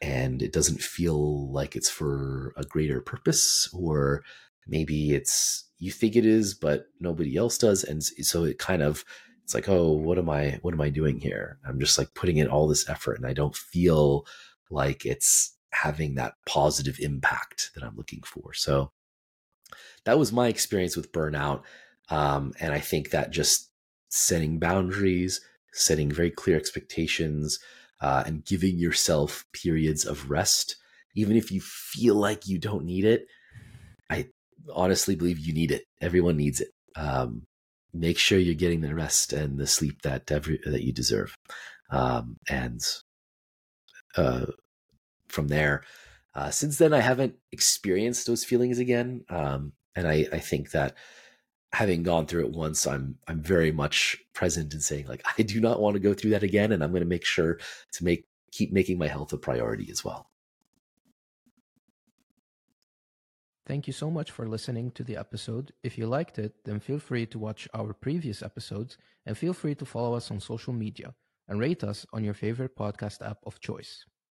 and it doesn't feel like it's for a greater purpose or maybe it's you think it is but nobody else does and so it kind of it's like oh what am i what am i doing here? I'm just like putting in all this effort and i don't feel like it's having that positive impact that i'm looking for. So that was my experience with burnout um, and i think that just setting boundaries setting very clear expectations uh, and giving yourself periods of rest, even if you feel like you don't need it. I honestly believe you need it. Everyone needs it. Um, make sure you're getting the rest and the sleep that every that you deserve. Um, and uh, from there, uh, since then, I haven't experienced those feelings again. Um, and I, I think that having gone through it once, I'm I'm very much present in saying like I do not want to go through that again, and I'm going to make sure to make keep making my health a priority as well. Thank you so much for listening to the episode. If you liked it, then feel free to watch our previous episodes and feel free to follow us on social media and rate us on your favorite podcast app of choice.